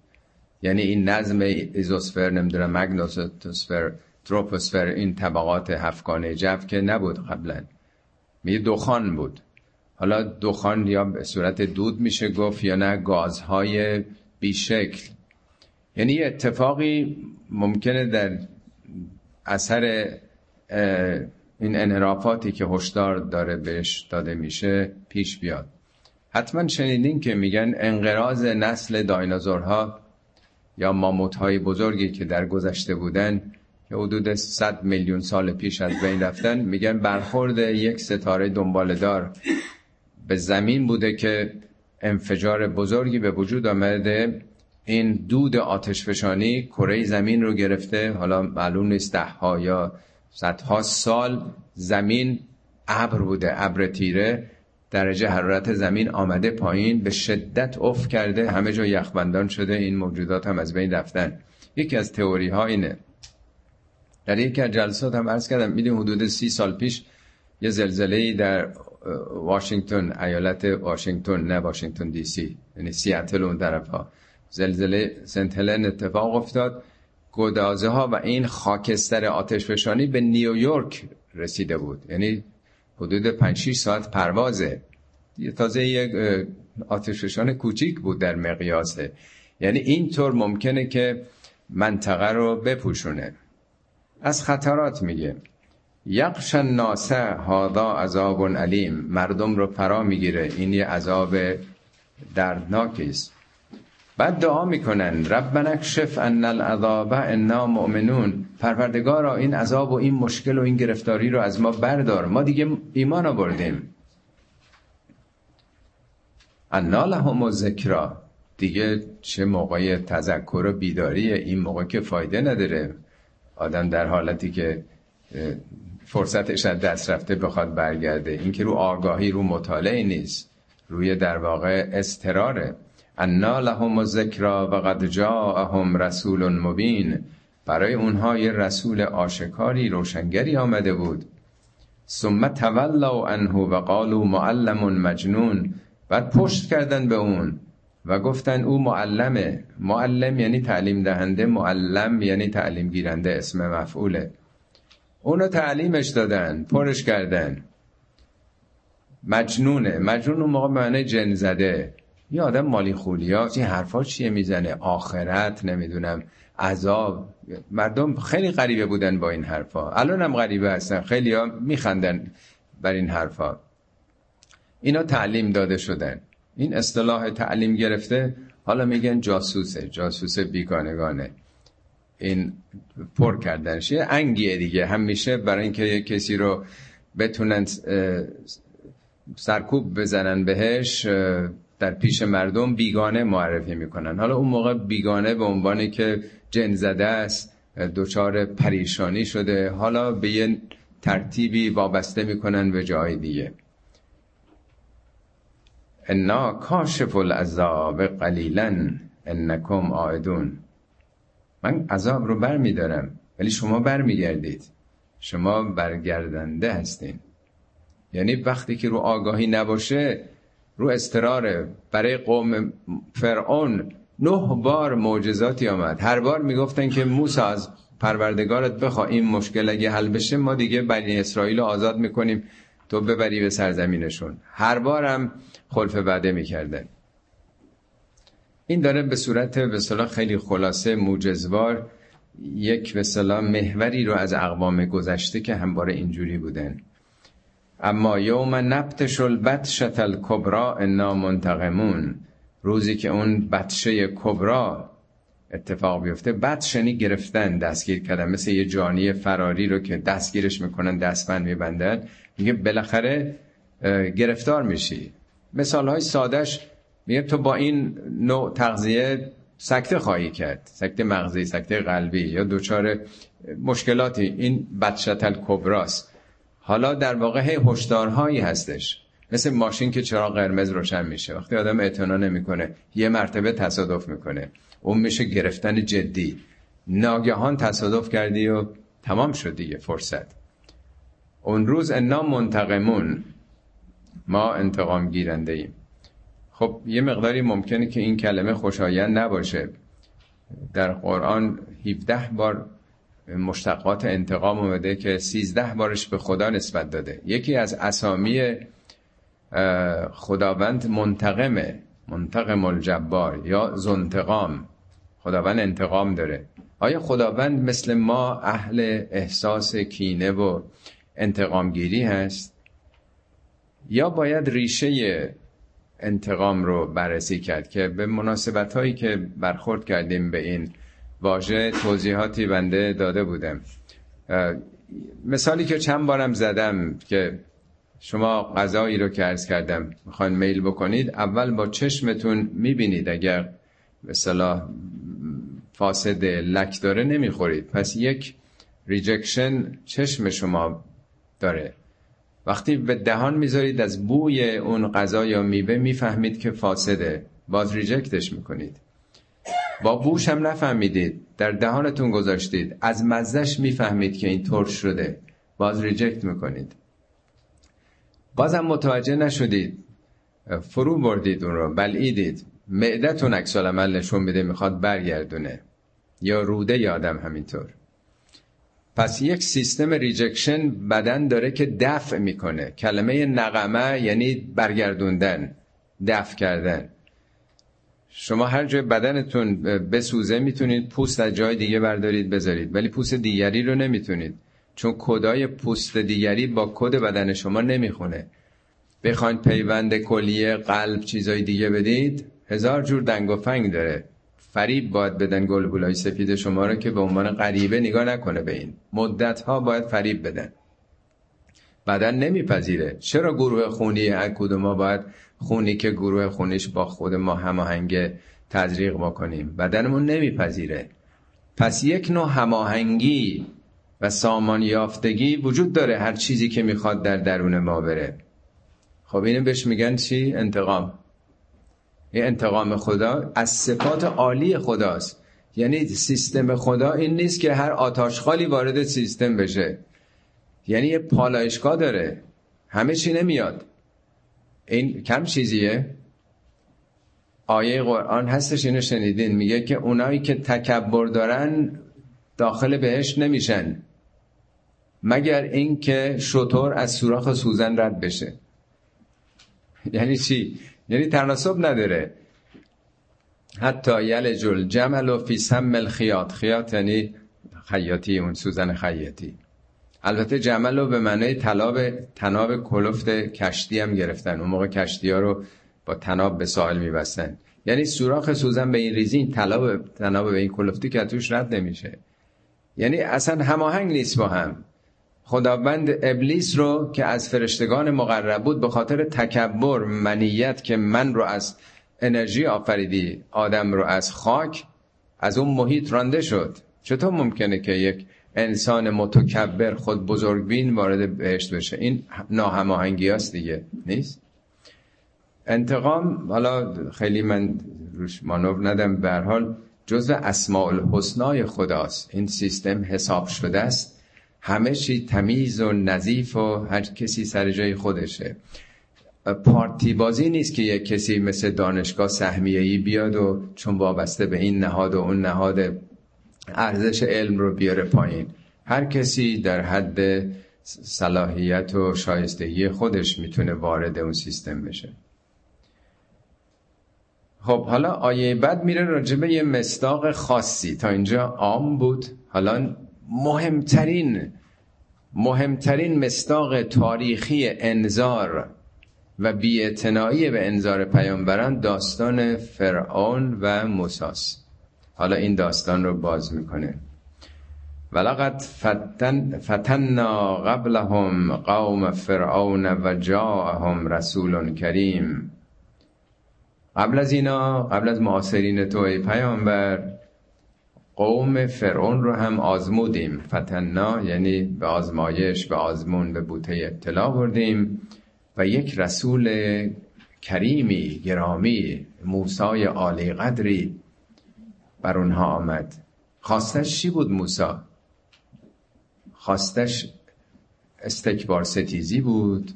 یعنی این نظم ایزوسفر نمی‌دونم مگنوسفر تروپوسفر این طبقات هفگانه جو که نبود قبلا. می دخان بود. حالا دخان یا به صورت دود میشه گفت یا نه گازهای بیشکل. یعنی اتفاقی ممکنه در اثر این انحرافاتی که هشدار داره بهش داده میشه پیش بیاد. حتما شنیدین که میگن انقراض نسل دایناسورها یا ماموت های بزرگی که در گذشته بودن که حدود 100 میلیون سال پیش از بین رفتن میگن برخورد یک ستاره دنبالدار به زمین بوده که انفجار بزرگی به وجود آمده. این دود آتشفشانی کره زمین رو گرفته. حالا معلوم نیست ده ها یا صدها سال زمین ابر بوده ابر تیره. درجه حرارت زمین آمده پایین به شدت افت کرده. همه جا یخبندان شده. این موجودات هم از بین رفتن. یکی از تئوری ها اینه. در یکی از جلسات هم عرض کردم میدیم حدود سی سال پیش یه زلزله در واشنگتن ایالت واشنگتن نه واشنگتن دی سی یعنی سیاتل اون طرف ها زلزله سنت هلن اتفاق افتاد. گدازه ها و این خاکستر آتش فشانی به نیویورک رسیده بود. یعنی حدود 5 6 ساعت پروازه. تازه یک آتش فشان کوچیک بود در مقیاسه. یعنی اینطور ممکنه که منطقه رو بپوشونه. از خطرات میگه. یقش ناسه هادا عذاب علیم. مردم رو فرا می‌گیره. این یه عذاب دردناکی است. بعد دعا می‌کنن. ربنا اکشف ان العذاب انا مؤمنون. پروردگارا این عذاب و این مشکل و این گرفتاری رو از ما بردار. ما دیگه ایمان آوردیم. انا لهم ذکرا دیگه چه موقع تذکر و بیداری این موقع که فایده نداره. آدم در حالتی که فرصتش از دست رفته بخواد برگرده. این که رو آگاهی رو مطالعه نیست. روی در واقع استراره انا لهم ذکرا و قد جاءهم رسول مبین. برای اونها یه رسول آشکاری روشنگری آمده بود. ثم تولوا عنه و قالوا معلم مجنون. بعد پشت کردن به اون. و گفتن او معلمه. معلم یعنی تعلیم دهنده معلم یعنی تعلیم گیرنده اسم مفعوله. اونو تعلیمش دادن پرش کردن. مجنونه. مجنون اون موقع معنی جن زده. یه آدم مالی خولیات این حرفا چیه می‌زنه؟ آخرت نمی‌دونم عذاب. مردم خیلی غریبه بودن با این حرفا. الان هم غریبه هستن. خیلی ها میخندن بر این حرفا. اینا تعلیم داده شدن. این اصطلاح تعلیم گرفته حالا میگن جاسوسه جاسوس بیگانگانه. این پر کردنش. یه انگیه دیگه. همیشه برای اینکه کسی رو بتونن سرکوب بزنن بهش در پیش مردم بیگانه معرفی می‌کنن. حالا اون موقع بیگانه به عنوانی که جن زده است دچار پریشانی شده حالا به یه ترتیبی وابسته می‌کنن به جای دیگه. انا کاشف العذاب قلیلا انکم آیدون من عذاب رو بر میدارم ولی شما بر میگردید شما برگردنده هستین. یعنی وقتی که رو آگاهی نباشه رو استراره برای قوم فرعون نه بار معجزاتی آمد. هر بار می‌گفتن که موسی از پروردگارت بخوا این مشکل اگه حل بشه ما دیگه بنی اسرائیل رو آزاد می‌کنیم. تو ببری به سرزمینشون. هر بارم خلف وعده می‌کردن این داره به صورت به خیلی خلاصه موجزوار یک به سلام محوری رو از اقوام گذشته که همواره اینجوری بودن. اما یوم نبتش البتشت الکبرا انا منتقمون. روزی که اون بطشه کبرا اتفاق بیفته بطشنی گرفتن دستگیر کردن. مثل یه جانی فراری رو که دستگیرش می‌کنن دستبند میبندن. میگه بالاخره گرفتار میشی. مثال های سادش میگه تو با این نوع تغذیه سکته خواهی کرد. سکته مغزی سکته قلبی یا دچار مشکلاتی. این بدشتل کبراست. حالا در واقع هی هشدارهایی هستش. مثل ماشین که چرا قرمز روشن میشه. وقتی آدم اعتنا نمی‌کنه یه مرتبه تصادف می‌کنه. اون میشه گرفتن جدی. ناگهان تصادف کردی و تمام شد دیگه فرصت. اون روز انا منتقمون. ما انتقام گیرنده ایم. خب یه مقداری ممکنه که این کلمه خوشایند نباشه. در قرآن 17 بار مشتقات انتقام اومده که 13 بارش به خدا نسبت داده. یکی از اسامی خداوند منتقمه منتقم الجبار یا زنتقام. خداوند انتقام داره. آیا خداوند مثل ما اهل احساس کینه و انتقامگیری هست؟ یا باید ریشه انتقام رو بررسی کرد که به مناسبت هایی که برخورد کردیم به این واژه توضیحاتی بنده داده بودم. مثالی که چند بارم زدم که شما غذایی رو که عرض کردم می‌خواین میل بکنید اول با چشمتون می‌بینید. اگر به اصطلاح فاسد لک داره نمی‌خورید. پس یک rejection چشم شما داره. وقتی به دهان می‌ذارید از بوی اون غذا یا میوه می‌فهمید که فاسده. باز ریجکتش می‌کنید. با بوش هم نفهمیدید. در دهانتون گذاشتید. از مزش می‌فهمید که این ترش شده. باز ریجکت می‌کنید. بازم متوجه نشدید. فرو بردید اون رو. بلعیدید معدتون عکس عمل نشون میده می‌خواد برگردونه. یا روده یادم همینطور. پس یک سیستم rejection بدن داره که دفع می‌کنه. کلمه نقمه یعنی برگردوندن دفع کردن. شما هر جای بدنتون بسوزه می‌تونید پوست از جای دیگه بردارید بذارید. ولی پوست دیگری رو نمی‌تونید. چون کدای پوست دیگری با کد بدن شما نمی‌خونه. بخواید پیوند کلیه قلب چیزای دیگه بدید هزار جور دنگ و فنگ داره. فریب باید بدن گلبولای سفید شما رو که به عنوان غریبه نگاه نکنه به این. مدت ها باید فریب بدن. بدن نمیپذیره. چرا گروه خونی کدوم ما باید خونی که گروه خونیش با خود ما هماهنگ تزریق بکنیم؟ بدنمون نمیپذیره. پس یک نوع هماهنگی و سامان یافتگی وجود داره هر چیزی که می‌خواد در درون ما بره. خب اینو بهش میگن چی؟ انتقام. این انتقام خدا از صفات عالی خداست. یعنی سیستم خدا این نیست که هر آتاشخالی وارد سیستم بشه. یعنی یه پالایشگاه داره. همه چی نمیاد. این کم چیزیه؟ آیه قرآن هستش اینو شنیدین. میگه که اونایی که تکبر دارن داخل بهش نمیشن. مگر اینکه شطور از سوراخ سوزن رد بشه. یعنی چی؟ یعنی تناسب نداره. حتی یلج الجمل و فی سم الخیاط. خیاط یعنی خیاطی اون سوزن خیاطی. البته جمل رو به معنی طلاب تناب کلفت کشتی هم گرفتن. اون موقع کشتی ها رو با تناب به ساحل میبستن. یعنی سوراخ سوزن به این ریزی این تناب به این کلفتی که توش رد نمیشه. یعنی اصلا هماهنگ نیست با هم. خداوند ابلیس رو که از فرشتگان مقرب بود به خاطر تکبر منیت که من رو از انرژی آفریدی آدم رو از خاک از اون محیط رانده شد. چطور ممکنه که یک انسان متکبر خود بزرگبین وارد بهشت بشه؟ این ناهماهنگی هست دیگه نیست؟ انتقام حالا خیلی من روش مانور ندم به حال جزء اسماء الحسنای خداست. این سیستم حساب شده است. همه چی تمیز و نظیف و هر کسی سر جای خودشه. پارتی بازی نیست که یک کسی مثل دانشگاه سهمیه‌ای بیاد و چون وابسته به این نهاد و اون نهاد ارزش علم رو بیاره پایین. هر کسی در حد صلاحیت و شایستگی خودش می‌تونه وارد اون سیستم بشه. خب حالا آیه بعد میره راجبه یه مستاق خاصی. تا اینجا عام بود. حالا مهمترین مهمترین مستاق تاریخی انذار و بیاعتنایی به انذار پیامبران داستان فرعون و موساس حالا این داستان رو باز می‌کنه. ولقد فتن فتنا قبلهم قوم فرعون و جاءهم رسول کریم. قبل از اینا قبل از معاصرین تو ای پیامبر قوم فرعون رو هم آزمودیم. فتنا یعنی به آزمایش به آزمون به بوته ابتلا بردیم. و یک رسول کریمی گرامی موسای عالی قدری بر اونها آمد. خواستش چی بود موسا؟ خواستش استکبار ستیزی بود.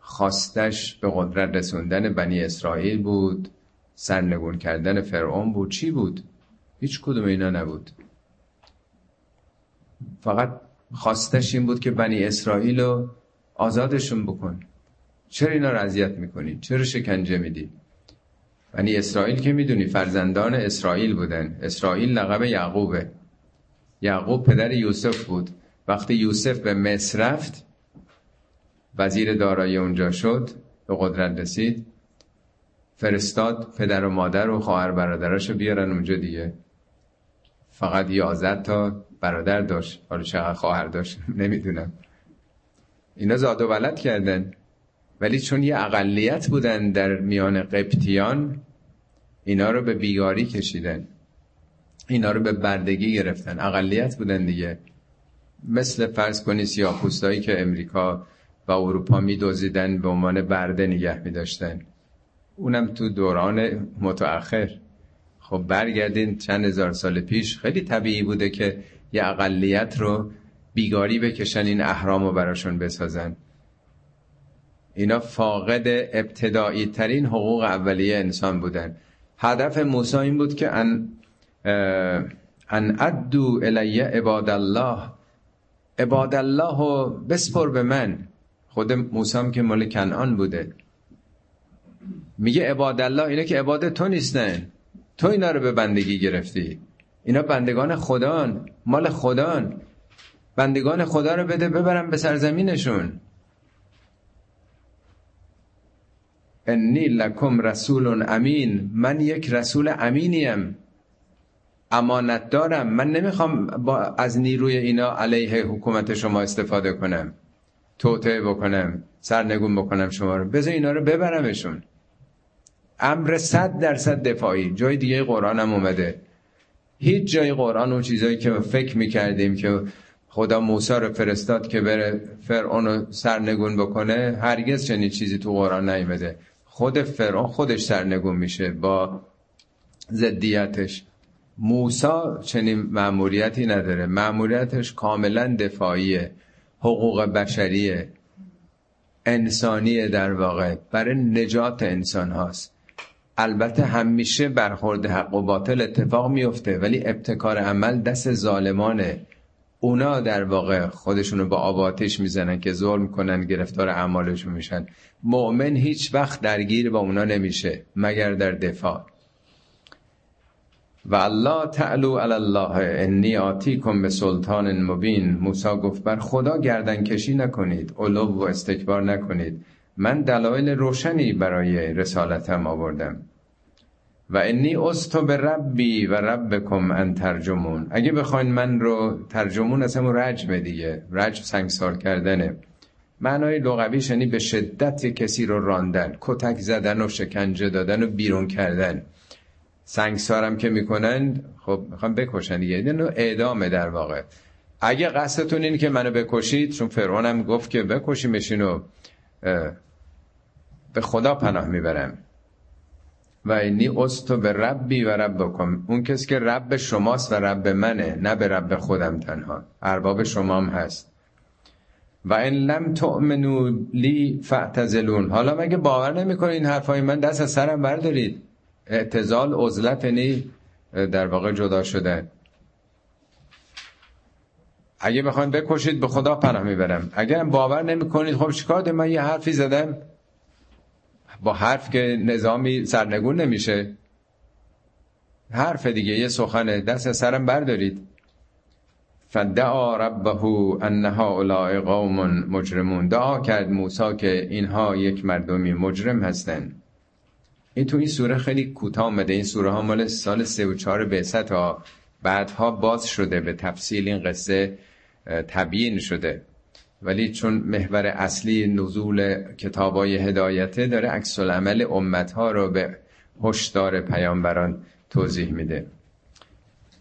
خواستش به قدرت رسوندن بنی اسرائیل بود. سرنگون کردن فرعون بود. چی بود؟ هیچ کدوم اینا نبود. فقط خواستش این بود که بنی اسرائیل رو آزادشون بکن. چرا اینا رو اذیت می‌کنی؟ چرا شکنجه میدی؟ بنی اسرائیل که می‌دونی فرزندان اسرائیل بودن. اسرائیل لقب یعقوبه. یعقوب پدر یوسف بود. وقتی یوسف به مصر رفت وزیر دارایی اونجا شد به قدرت رسید فرستاد پدر و مادر و خواهر برادراشو بیارن اونجا دیگه. فقط یازد تا برادر داشت. حالا چقدر خواهر داشت نمی‌دونم. اینا زاد و ولد کردن. ولی چون یه اقلیت بودن در میان قبطیان اینا رو به بیگاری کشیدن. اینا رو به بردگی گرفتن. اقلیت بودن دیگه. مثل فرض کنی سیاپوستایی که امریکا و اروپا میدوزیدن به عنوان برده نگه میداشتن. اونم تو دوران متأخر. خب برگردین چند هزار سال پیش خیلی طبیعی بوده که یه اقلیت رو بیگاری بکشن این احرام رو براشون بسازن. اینا فاقد ابتدایی ترین حقوق اولیه انسان بودن. هدف موسی این بود که ان ان ادو الی عباد الله عباد الله رو بسپر به من. خود موسی که مال کنعان بوده. میگه عباد الله اینا که عباد تو نیستن. تو اینا رو به بندگی گرفتی؟ اینا بندگان خدان مال خدان. بندگان خدا رو بده ببرم به سرزمینشون. انی لکم رسول امین من یک رسول امینیم. امانت دارم. من نمی‌خوام با از نیروی اینا علیه حکومت شما استفاده کنم. توطعه بکنم سرنگون بکنم شما رو. بذار اینا رو ببرمشون. امر صد درصد دفاعی. جای دیگه قرآن هم اومده. هیچ جای قرآن اون چیزایی که فکر می‌کردیم که خدا موسی رو فرستاد که بره فرعون رو سرنگون بکنه هرگز چنین چیزی تو قرآن نیومده. خود فرعون خودش سرنگون میشه با زدیتش موسا چنین معمولیتی نداره. معمولیتش کاملا دفاعیه حقوق بشریه انسانیه در واقع. برای نجات انسان هاست. البته همیشه برخورد حق و باطل اتفاق میفته ولی ابتکار عمل دست ظالمانه. اونا در واقع خودشونو با آباتش می‌زنن که ظلم کنن گرفتار اعمالشون میشن. مؤمن هیچ وقت درگیر با اونا نمیشه مگر در دفاع. و الله تعلو علی الله انی آتیکم به سلطان مبین. موسی گفت بر خدا گردن کشی نکنید علو و استکبار نکنید. من دلایل روشنی برای رسالتم آوردم. و انی استو به ربی و ربکم ان ترجمون. اگه بخواین من رو ترجمون اصلا رجم دیگه رجم سنگسار کردنه. معنای لغویش یعنی به شدت کسی رو راندن کتک زدن و شکنجه دادن و بیرون کردن. سنگسارم که می‌کنن خب می‌خوام بکشن دیگه. اینو اعدامه در واقع. اگه قصدتون این که منو بکشید چون فرعونم گفت که بکشیمشین و به خدا پناه می‌برم. و اینی استو به ربی و ربکم اون کسی که رب شماست و رب منه نه به رب خودم تنها. ارباب شمام هست. و این لم تؤمنو لی فاعتزلون. حالا مگه باور نمی‌کنین این حرفای من دست از سرم بردارید؟ اعتزال عزلت یعنی در واقع جدا شده اگه بخواید بکشید به خدا پناه می‌برم. اگر باور نمی‌کنید خب چیکار من یه حرفی زدم. با حرف که نظامی سرنگون نمیشه. حرف دیگه یه سخنه. دست سرم بردارید. فدعا ربه ان هؤلاء قوم مجرمون. دعا کرد موسی که اینها یک مردمی مجرم هستن. این تو این سوره خیلی کوتاه آمده این سوره ها مال سال سه و چهار بعثت ها بعدها باز شده به تفصیل این قصه تبیین شده. ولی چون محور اصلی نزول کتابای هدایته داره عکس العمل امت ها رو به هشدار پیامبران توضیح میده.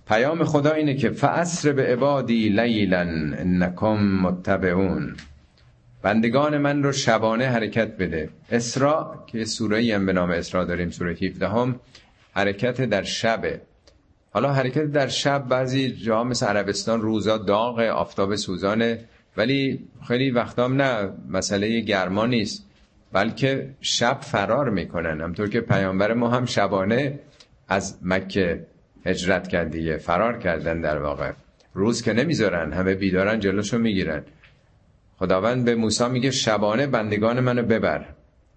پیام خدا اینه که فعصر به عبادی لیلا انکم متبعون. بندگان من رو شبانه حرکت بده. اسرا که سوره هم به نام اسرا داریم سوره 17 هم حرکت در شبه. حالا حرکت در شب بعضی جا مثل عربستان روزا داغ آفتاب سوزانه ولی خیلی وقتام نه مسئله گرما نیست بلکه شب فرار می‌کنن. همطور که پیامبر ما هم شبانه از مکه هجرت کرد دیگه فرار کردن در واقع. روز که نمی‌ذارن همه بیدارن جلوشو می‌گیرن. خداوند به موسی میگه شبانه بندگان منو ببر.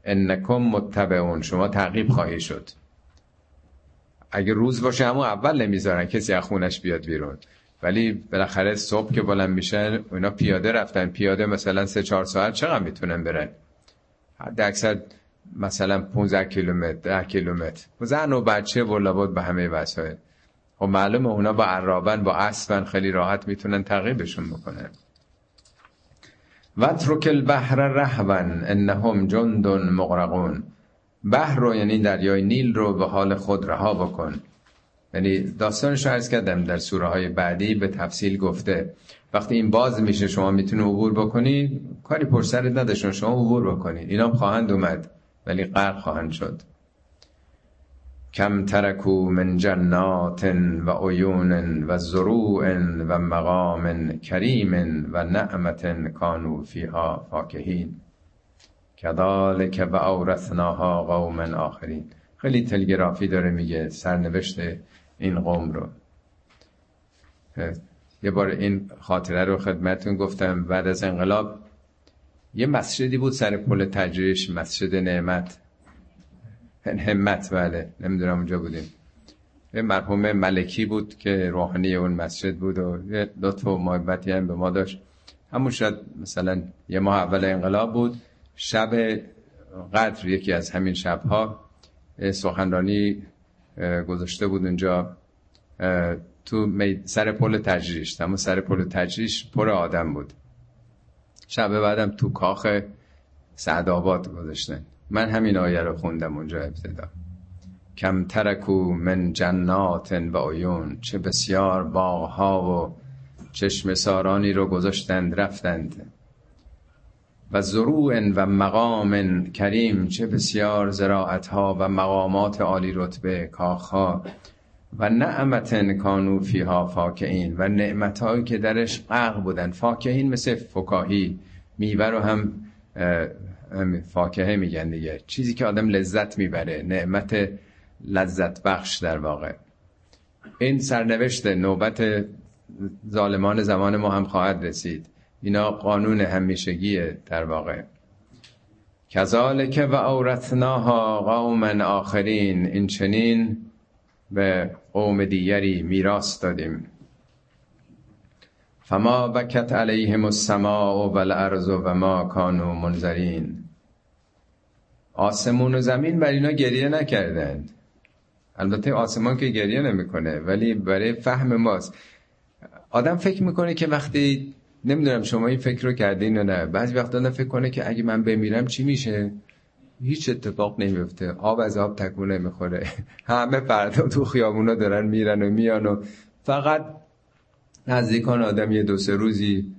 انکم متبعون. شما تعقیب خواهی شد. اگه روز باشه همون اول نمی‌ذارن کسی از خونش بیاد بیرون. ولی بالاخره صبح که بلند میشن اونا پیاده رفتن. پیاده مثلا سه چهار ساعت چقدر می‌تونن برن؟ حد اکثر مثلا 15 کیلومتر 10 کیلومتر. زن و بچه و به همه وسایل. و خب معلومه اونا با عرابن با اسبن خیلی راحت می‌تونن تعقیبشون بکنن. وترک البحر رهون انهم جند مغرقون. بحر رو یعنی دریای نیل رو به حال خود رها بکن. یعنی داستانش رو عرض کردم در سوره های بعدی به تفصیل گفته. وقتی این باز میشه شما می‌تونه عبور بکنید کاری پرسرت نداشتون شما عبور بکنید اینا خواهند اومد ولی غرق خواهند شد. کم ترکو من جنات و عیون و زروع و مقام کریم و نعمت کانو فیها فاکهین. کذالک و اورثناها قوم آخرین خیلی تلگرافی داره میگه سرنوشت این قوم رو. یه بار این خاطره رو خدمتون گفتم. بعد از انقلاب یه مسجدی بود سر پل تجریش مسجد نعمت. همت بله نمی‌دونم اونجا بودیم. یه مرحوم ملکی بود که روحانی اون مسجد بود و یه لطف و محبتی هم به ما داشت. همون شاید مثلا یه ماه اول انقلاب بود. شب قدر یکی از همین شبها سخنرانی گذاشته بود اونجا تو سر پل تجریش اما سر پل تجریش پر آدم بود. شب بعدم تو کاخ سعدآباد گذاشتن. من همین آیه رو خوندم اونجا ابتدا. کم ترکو من جنات و عیون چه بسیار باغها و چشم سارانی رو گذاشتند رفتند. و زروع و مقام کریم چه بسیار زراعتها و مقامات عالی رتبه کاخها. و نعمت کانو فیها فاکهین و نعمتهایی که درش غرق بودن. فاکهین مثل فکاهی میوه رو هم فاکهه میگن دیگه. چیزی که آدم لذت می‌بره نعمت لذت بخش در واقع. این سرنوشت نوبت ظالمان زمان ما هم خواهد رسید. اینا قانون همیشگیه در واقع. کذالک و اورثناها قوما آخرین این چنین به قوم دیگری میراث دادیم. فما بکت علیهم السماء و الارض و ما کانوا منذرین آسمون و زمین بر اینا گریه نکردند. البته آسمان که گریه نمی‌کنه ولی برای فهم ماست. آدم فکر می‌کنه که وقتی نمی‌دونم شما این فکر رو کردین یا نه. بعضی وقتا آدم فکر کنه که اگه من بمیرم چی میشه؟ هیچ اتفاق نمیفته آب از آب تکون نمی‌خوره همه فردا تو خیابونا دارن میرن و میان و فقط نزدیکان آدم یه دو سه روزی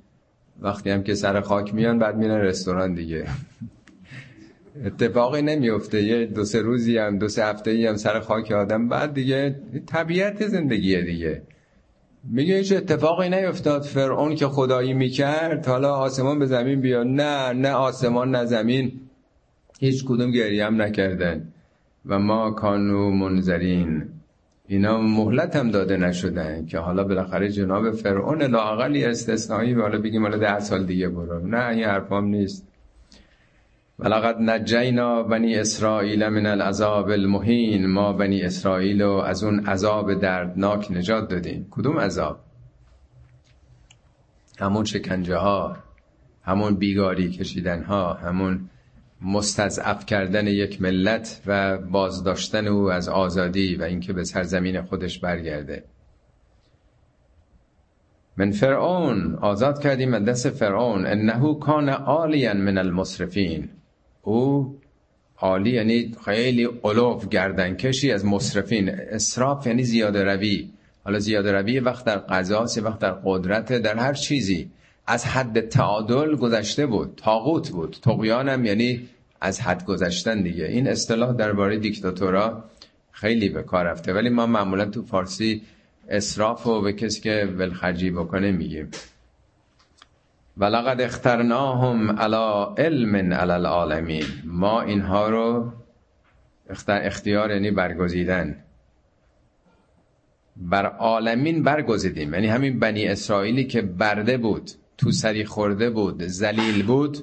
وقتی هم که سر خاک میان بعد میرن رستوران دیگه. اتفاقی نمیفته یه دو سه روزی هم دو سه هفته هم سر خاک آدم بعد دیگه طبیعت زندگیه دیگه. میگه هیچ اتفاقی نیفتاد. فرعون که خدایی می‌کرد حالا آسمان به زمین بیاد. نه نه آسمان نه زمین. هیچ کدوم گریه هم نکردن. و ما کانو منظرین. اینا مهلت هم داده نشدن که حالا بالاخره جناب فرعون لاقلی استثنایی و حالا بگیم حالا ده سال دیگه برو. نه این حرفام نیست. ولقد نجینا بنی اسرائیل من العذاب المهین ما بنی اسرائیل رو از اون عذاب دردناک نجات دادیم. کدوم عذاب؟ همون شکنجه ها همون بیگاری کشیدن ها همون مستضعف کردن یک ملت و بازداشتن او از آزادی و اینکه به سرزمین خودش برگرده. من فرعون آزاد کردیم از دست فرعون. انه کان عالیا من المصرفین. او عالی یعنی خیلی علوف گردن کشی از مصرفین. اسراف یعنی زیاده روی. حالا زیاده روی وقت در قضاست وقت در قدرت در هر چیزی. از حد تعادل گذشته بود تاغوت بود. تقیانم یعنی از حد گذشتن دیگه. این اصطلاح درباره دیکتاتورا خیلی به کار رفته. ولی ما معمولا تو فارسی اسراف و به کسی که ولخرجی بکنه میگیم. ولقد اخترناهم علی علم علی العالمین. ما اینها رو اختیار یعنی برگزیدن. بر عالمین برگزیدیم. یعنی همین بنی اسرائیلی که برده بود تو سری خورده بود زلیل بود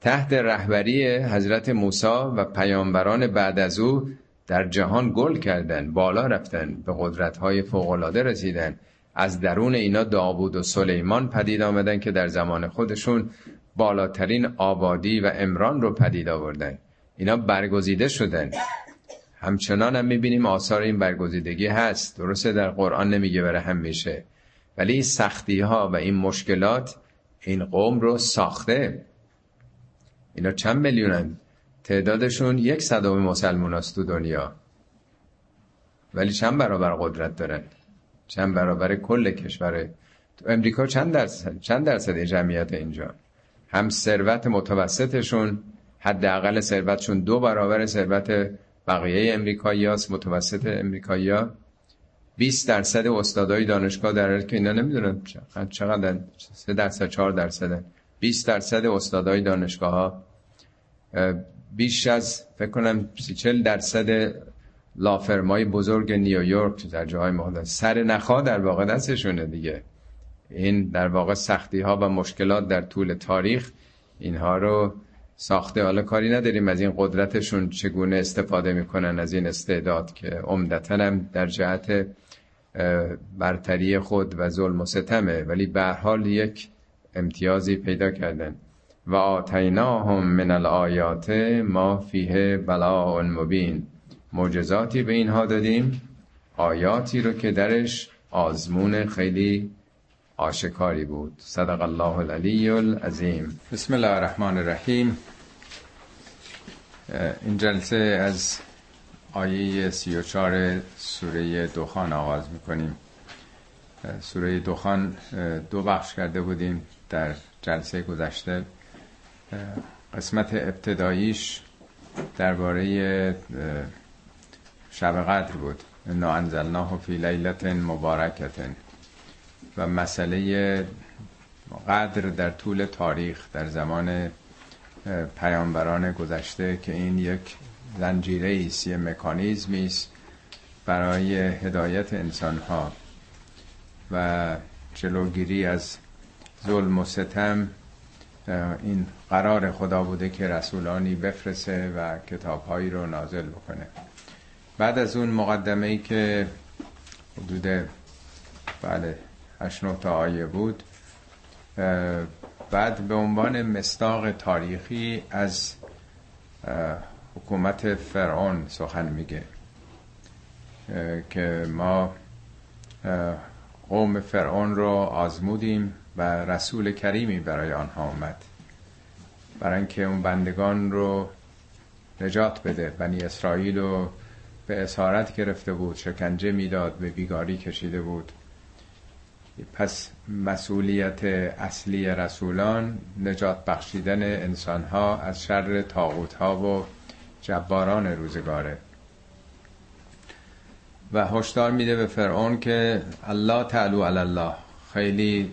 تحت رهبری حضرت موسی و پیامبران بعد از او در جهان گل کردن بالا رفتن به قدرت‌های فوق‌العاده رسیدن. از درون اینا داوود و سلیمان پدید آمدن که در زمان خودشون بالاترین آبادی و امران رو پدید آوردن. اینا برگزیده شدن. همچنان هم می‌بینیم آثار این برگزیدگی هست. درسته در قرآن نمیگه بره همیشه ولی این سختی ها و این مشکلات این قوم رو ساخته. اینا چند میلیونن؟ تعدادشون یک صدام مسلمان است تو دنیا. ولی چند برابر قدرت دارن؟ چند برابر کل کشور امریکا چند درصد؟ چند درصد جمعیت اینجا؟ هم ثروت متوسطشون حداقل ثروتشون دو برابر ثروت بقیه امریکاییاست متوسط امریکایی‌ها. 20 درصد استادای دانشگاه در که اینا نمی‌دونن چقدر 3 درصد 4 درصد. 20 درصد استادای دانشگاه ها بیش از فکر کنم 40 درصد لافرمای بزرگ نیویورک در جاهای مختلف. سر نخا در واقع دستشونه دیگه. این در واقع سختی ها و مشکلات در طول تاریخ اینها رو ساخته. حالا کاری نداریم از این قدرتشون چگونه استفاده می‌کنن از این استعداد که عمدتا هم در جهت برتری خود و ظلم و ستمه. ولی به حال یک امتیازی پیدا کردن. و آتیناهم من الآیات ما فیه بلاء مبین. معجزاتی به اینها دادیم. آیاتی رو که درش آزمون خیلی آشکاری بود. صدق الله العلی العظیم. بسم الله الرحمن الرحیم. این جلسه از آیه 34 سوره دخان آغاز می‌کنیم. سوره دخان دو بخش کرده بودیم در جلسه گذشته. قسمت ابتداییش درباره شب قدر بود. انا انزلناه فی لیلت مبارکت و مسئله قدر در طول تاریخ در زمان پیامبران گذشته که این یک زنجیره است یه مکانیزمی است برای هدایت انسان ها و جلوگیری از ظلم و ستم این قرار خدا بوده که رسولانی بفرسه و کتابهایی رو نازل بکنه. بعد از اون مقدمه ای که حدود بله هشت تا آیه بود بعد به عنوان مستاق تاریخی از حکومت فرعون سخن میگه که ما قوم فرعون رو آزمودیم و رسول کریمی برای آنها آمد. برای اینکه اون بندگان رو نجات بده بنی اسرائیل رو به اسارت گرفته بود شکنجه می‌داد به بیگاری کشیده بود. پس مسئولیت اصلی رسولان نجات بخشیدن انسان ها از شر تاغوت ها و جباران روزگاره. و هشدار میده به فرعون که الله تعالو علی الله خیلی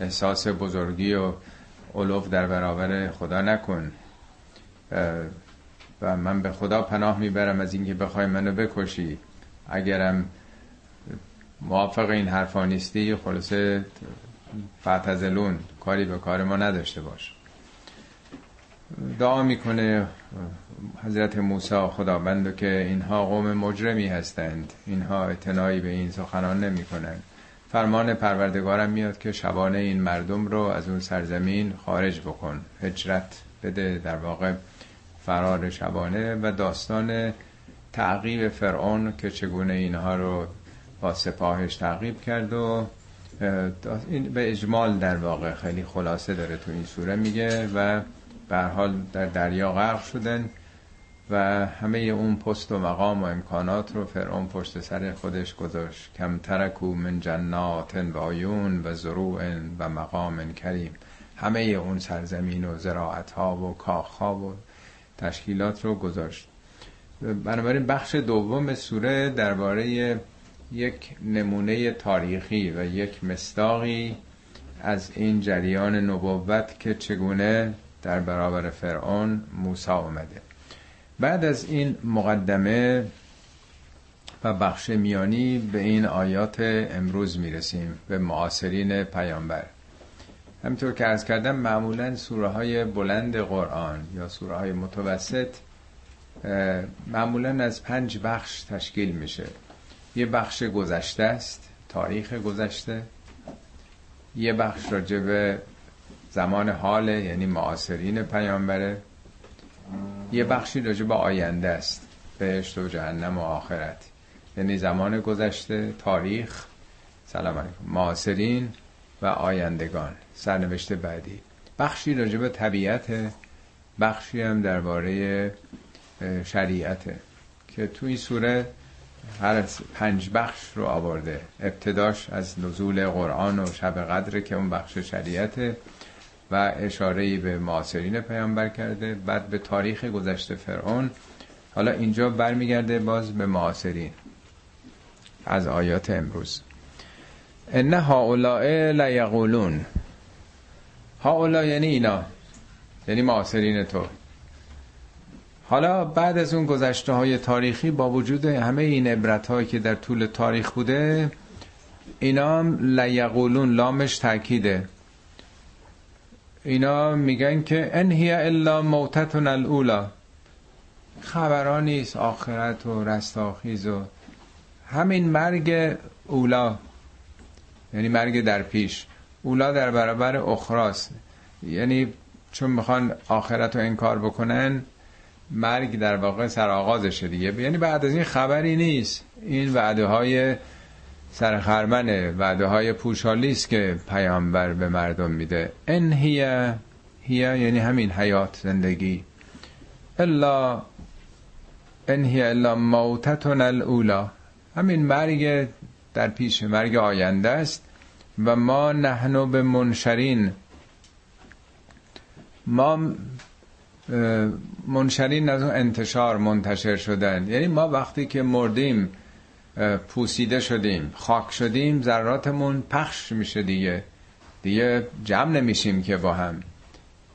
احساس بزرگی و علوف در برابر خدا نکن. و من به خدا پناه می‌برم از اینکه بخوای منو بکشی. اگرم موافق این حرفا نیستی خلاصه فتزلون کاری به کار ما نداشته باش. دعا می‌کنه حضرت موسی خداوند که اینها قوم مجرمی هستند. اینها اعتنایی به این سخنان نمی کنند فرمان پروردگارم میاد که شبانه این مردم رو از اون سرزمین خارج بکن. هجرت بده در واقع. فرار شبانه و داستان تعقیب فرعون که چگونه اینها رو با سپاهش تعقیب کرد و این به اجمال در واقع خیلی خلاصه داره تو این سوره میگه و به حال در دریا غرق شدن و همه اون پست و مقام و امکانات رو فرعون پشت سر خودش گذاشت. کم ترکو من جنات و آیون و زروع و مقام کریم. همه اون سرزمین و زراعت ها و کاخ ها و تشکیلات رو گذاشت. بنابراین بخش دوم سوره درباره یک نمونه تاریخی و یک مستاقی از این جریان نبوت که چگونه در برابر فرعون موسی اومده بعد از این مقدمه و بخش میانی به این آیات امروز می‌رسیم به معاصرین پیامبر. همینطور که ارز کردم معمولا سوره های بلند قرآن یا سوره های متوسط معمولا از پنج بخش تشکیل میشه. یه بخش گذشته است تاریخ گذشته. یه بخش راجع به زمان حال یعنی معاصرین پیامبره. یه بخشی راجع به آینده است بهشت و جهنم و آخرت. یعنی زمان گذشته تاریخ سلام علیکم معاصرین و آیندگان. سرنوشت بعدی. بخشی راجع به طبیعت بخشی هم درباره شریعته که توی سوره هر پنج بخش رو آورده. ابتداش از نزول قرآن و شب قدر که اون بخش شریعته و اشاره به معاصرین پیامبر کرده. بعد به تاریخ گذشته فرعون. حالا اینجا برمیگرده باز به معاصرین. از آیات امروز. ان هؤلاء لیقولون هؤلاء یعنی اینا. یعنی معاصرین تو. حالا بعد از اون گذشته های تاریخی با وجود همه این عبرت هایی که در طول تاریخ بوده اینا هم لیقولون لامش تاکیده اینا میگن که انهی الا موتتون الاولا خبران نیست آخرت و رستاخیز و همین مرگ اولا. یعنی مرگ در پیش. اولا در برابر اخراست یعنی چون می‌خوان آخرت رو انکار بکنن مرگ در واقع سرآغازشه دیگه. یعنی بعد از این خبری نیست. این وعده های سرخرمنه. وعده های پوشالی است که پیامبر به مردم میده. ان هی هی یعنی همین حیات زندگی. الا ان هی الا موتتون الاولا همین مرگ در پیش مرگ آینده است. و ما نحنو به منشرین ما منشرین از اون انتشار منتشر شدن. یعنی ما وقتی که مردیم پوسیده شدیم خاک شدیم ذراتمون پخش میشه دیگه. دیگه جمع نمیشیم که با هم.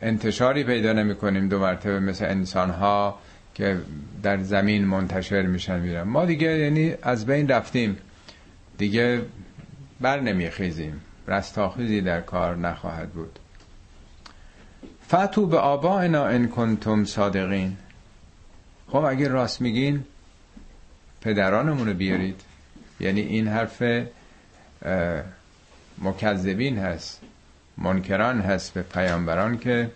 انتشاری پیدا نمی کنیم دو مرتبه مثل انسان ها که در زمین منتشر میشن میرن. ما دیگه یعنی از بین رفتیم. دیگه بر نمیخیزیم. رستاخیزی در کار نخواهد بود. فتو به آبائنا ان کنتم صادقین. خب اگه راست میگین پدرانمون رو بیارید. یعنی این حرف مکذبین هست منکران هست به پیامبران که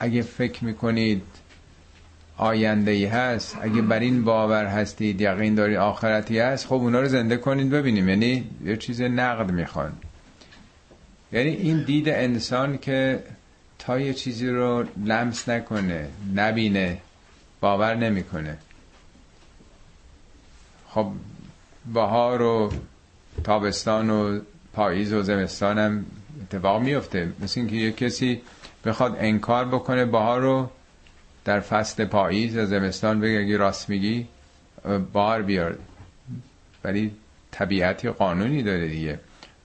اگه فکر می‌کنید آینده ای هست. اگه بر این باور هستید یقین دارید آخرتی هست خب اونا رو زنده کنید ببینیم. یعنی یه چیز نقد می‌خوان. یعنی این دید انسان که تا یه چیزی رو لمس نکنه نبینه باور نمی‌کنه. خب بهار و تابستان و پاییز و زمستان هم اتفاق میفته. مثل اینکه یه کسی بخواد انکار بکنه بهار رو در فصل پاییز یا زمستان بگه اگه راست میگی بار بیار. ولی طبیعتی قانونی داره دیگه.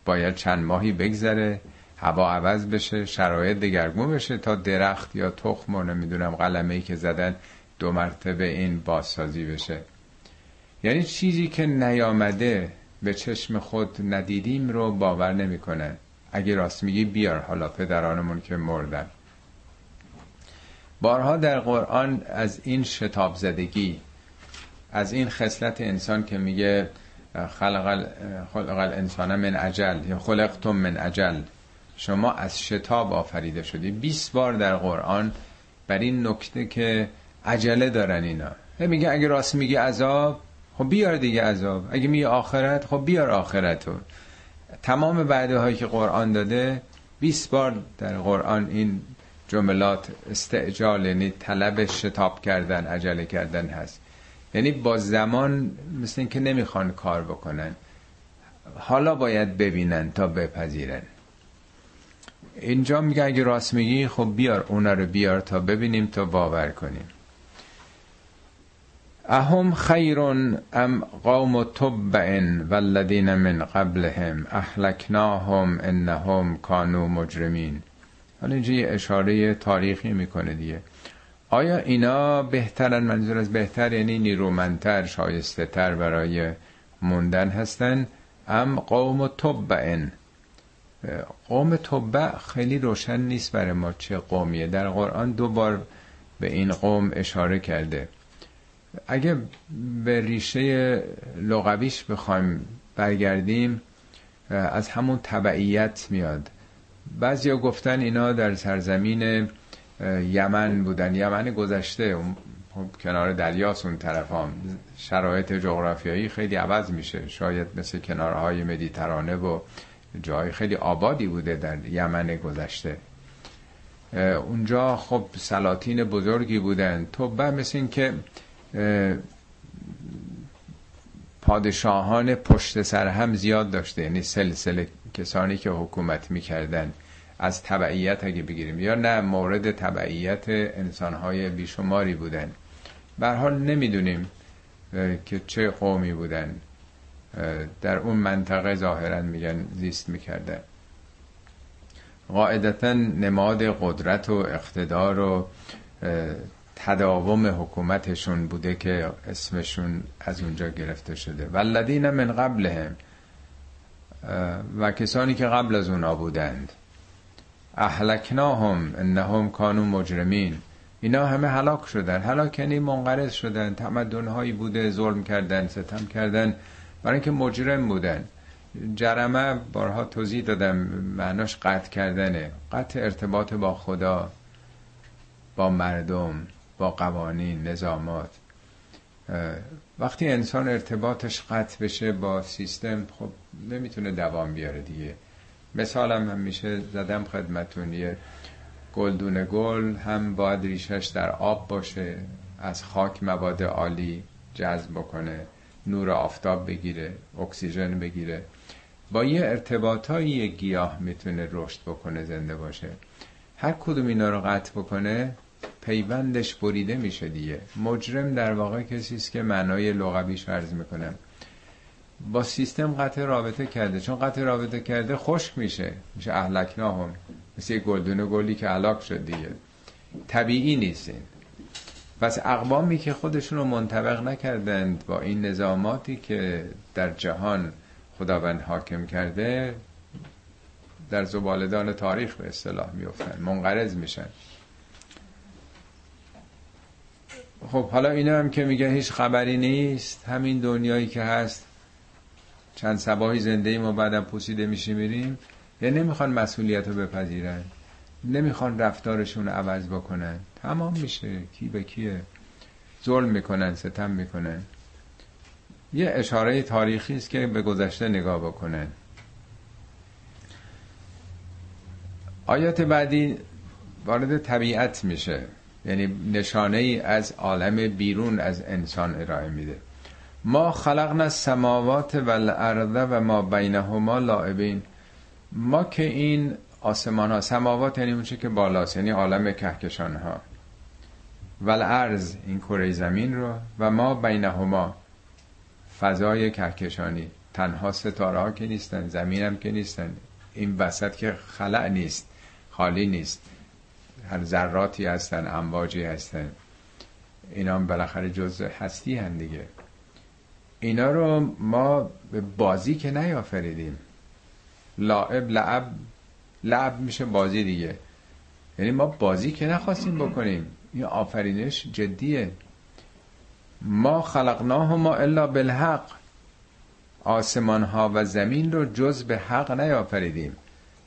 باید چند ماهی بگذره هوا عوض بشه شرایط دگرگون بشه تا درخت یا تخم و نمی‌دونم قلمه ای که زدن دو مرتبه این بازسازی بشه. یعنی چیزی که نیامده به چشم خود ندیدیم رو باور نمی‌کنه. اگه راست میگی بیار. حالا پدرانمون که مردن. بارها در قرآن از این شتاب زدگی از این خصلت انسان که میگه خلق, الانسان من عجل یا خلقتم من عجل شما از شتاب آفریده شدی. 20 بار در قرآن بر این نکته که عجله دارن اینا. میگه اگه راست میگی عذاب خب بیار دیگه عذاب. اگه میگه آخرت خب بیار آخرتو تمام بعده هایی که قرآن داده 20 بار در قرآن این جملات استعجال یعنی طلب شتاب کردن عجله کردن هست. یعنی با زمان مثل اینکه نمی‌خوان کار بکنن. حالا باید ببینن تا بپذیرن. اینجا میگه اگه راست میگی خب بیار اونا رو بیار تا ببینیم تا باور کنیم. اهم خیر ام قوم تبع والذین من قبلهم اهلکناهم انهم کانوا مجرمین. حالا اینجا یه اشاره تاریخی می‌کنه دیگه. آیا اینا بهترن؟ منظور از بهتر یعنی نیرومندتر شایسته تر برای موندن هستن؟ ام قوم تبعن قوم تبع خیلی روشن نیست برای ما چه قومیه. در قرآن دو بار به این قوم اشاره کرده. اگه به ریشه لغویش بخوایم برگردیم از همون تبعیت میاد. بعضیا گفتن اینا در سرزمین یمن بودن. یمن گذشته. خب کنار دریاست اون طرف هم. شرایط جغرافیایی خیلی عوض میشه. شاید مثل کنارهای مدیترانه و جای خیلی آبادی بوده در یمن گذشته. اونجا خب سلاطین بزرگی بودن. تو مثل این که پادشاهان پشت سر هم زیاد داشته. یعنی سلسله کسانی که حکومت می‌کردن از تبعیت اگه بگیریم. یا نه مورد تبعیت انسانهای بیشماری بودن. حال نمی‌دونیم که چه قومی بودن. در اون منطقه ظاهرا میگن زیست می‌کردن. قاعدتا نماد قدرت و اقتدار و تداوم حکومتشون بوده که اسمشون از اونجا گرفته شده. والذین من قبلهم و کسانی که قبل از اونا بودند. اهلکناهم انهم کانو مجرمین. اینا همه هلاک شدن. هلاک یعنی منقرض شدن تمدنهایی بوده ظلم کردن ستم کردن. برای اینکه مجرم بودن. جرمه بارها توضیح دادم معناش قطع کردنه. قطع ارتباط با خدا با مردم با قوانین نظامات. وقتی انسان ارتباطش قطع بشه با سیستم خب نمی‌تونه دوام بیاره دیگه. مثالم هم میشه زدم خدمتون یه گلدون گل هم باید ریشش در آب باشه از خاک مواد عالی جذب بکنه نور آفتاب بگیره اکسیژن بگیره. با یه ارتباطایی گیاه می‌تونه رشد بکنه زنده باشه. هر کدوم اینا رو قطع بکنه پیوندش بریده میشه دیگه. مجرم در واقع کسی است که معنای لغویش عرض می‌کنم. با سیستم قطع رابطه کرده. چون قطع رابطه کرده خشک میشه. میشه اهلکنا هم مثل یه گلدون گلی که علاق شد دیگه. طبیعی نیستین پس اقوامی که خودشون رو منطبق نکردند با این نظاماتی که در جهان خداوند حاکم کرده در زبالدان تاریخ به اصطلاح میفتن منقرض میشن. خب حالا اینا هم که میگن هیچ خبری نیست همین دنیایی که هست. چند سباهی زنده ایم و بعدم پوسیده میشی میریم. یا نمی‌خوان مسئولیت رو بپذیرن. نمی‌خوان رفتارشون عوض بکنن. تمام میشه. کی به کیه؟ ظلم می‌کنن ستم می‌کنن. یه اشاره تاریخی است که به گذشته نگاه بکنن. آیات بعدی وارد طبیعت میشه. یعنی نشانه ای از عالم بیرون از انسان ارائه میده. ما خلقنا السماوات و الارض و ما بینهما لاعبین ما که این آسمان ها سماوات یعنی اونچه که بالاست یعنی عالم کهکشان ها. و الارض این کره زمین رو و ما بینهما فضای کهکشانی. تنها ستاره ها که نیستن زمین هم که نیستن. این وسط که خلع نیست خالی نیست. هر ذراتی هستن امواجی هستن. اینا هم بالاخره جزء هستی هن دیگه. اینا رو ما به بازی که نیافریدیم. لعب لعب لعب میشه بازی دیگه. یعنی ما بازی که نخواستیم بکنیم. این آفرینش جدیه. ما خلقناهما الا بالحق. آسمان ها و زمین رو جز به حق نیافریدیم.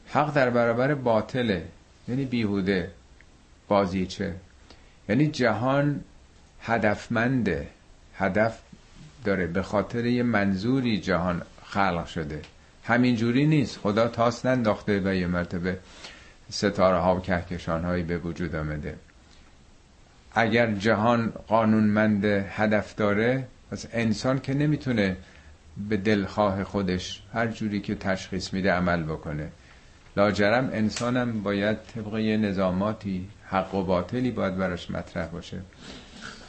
حق در برابر باطله. یعنی بیهوده. بازیچه یعنی جهان هدفمنده. هدف داره. به خاطر یه منظوری جهان خلق شده. همینجوری نیست. خدا تاس ننداخته و یه مرتبه ستاره ها و کهکشان هایی به وجود آمده. اگر جهان قانونمند هدف داره پس انسان که نمی‌تونه به دلخواه خودش هر جوری که تشخیص میده عمل بکنه. لاجرم انسانم باید طبق نظاماتی حق و باطلی باید براش مطرح باشه.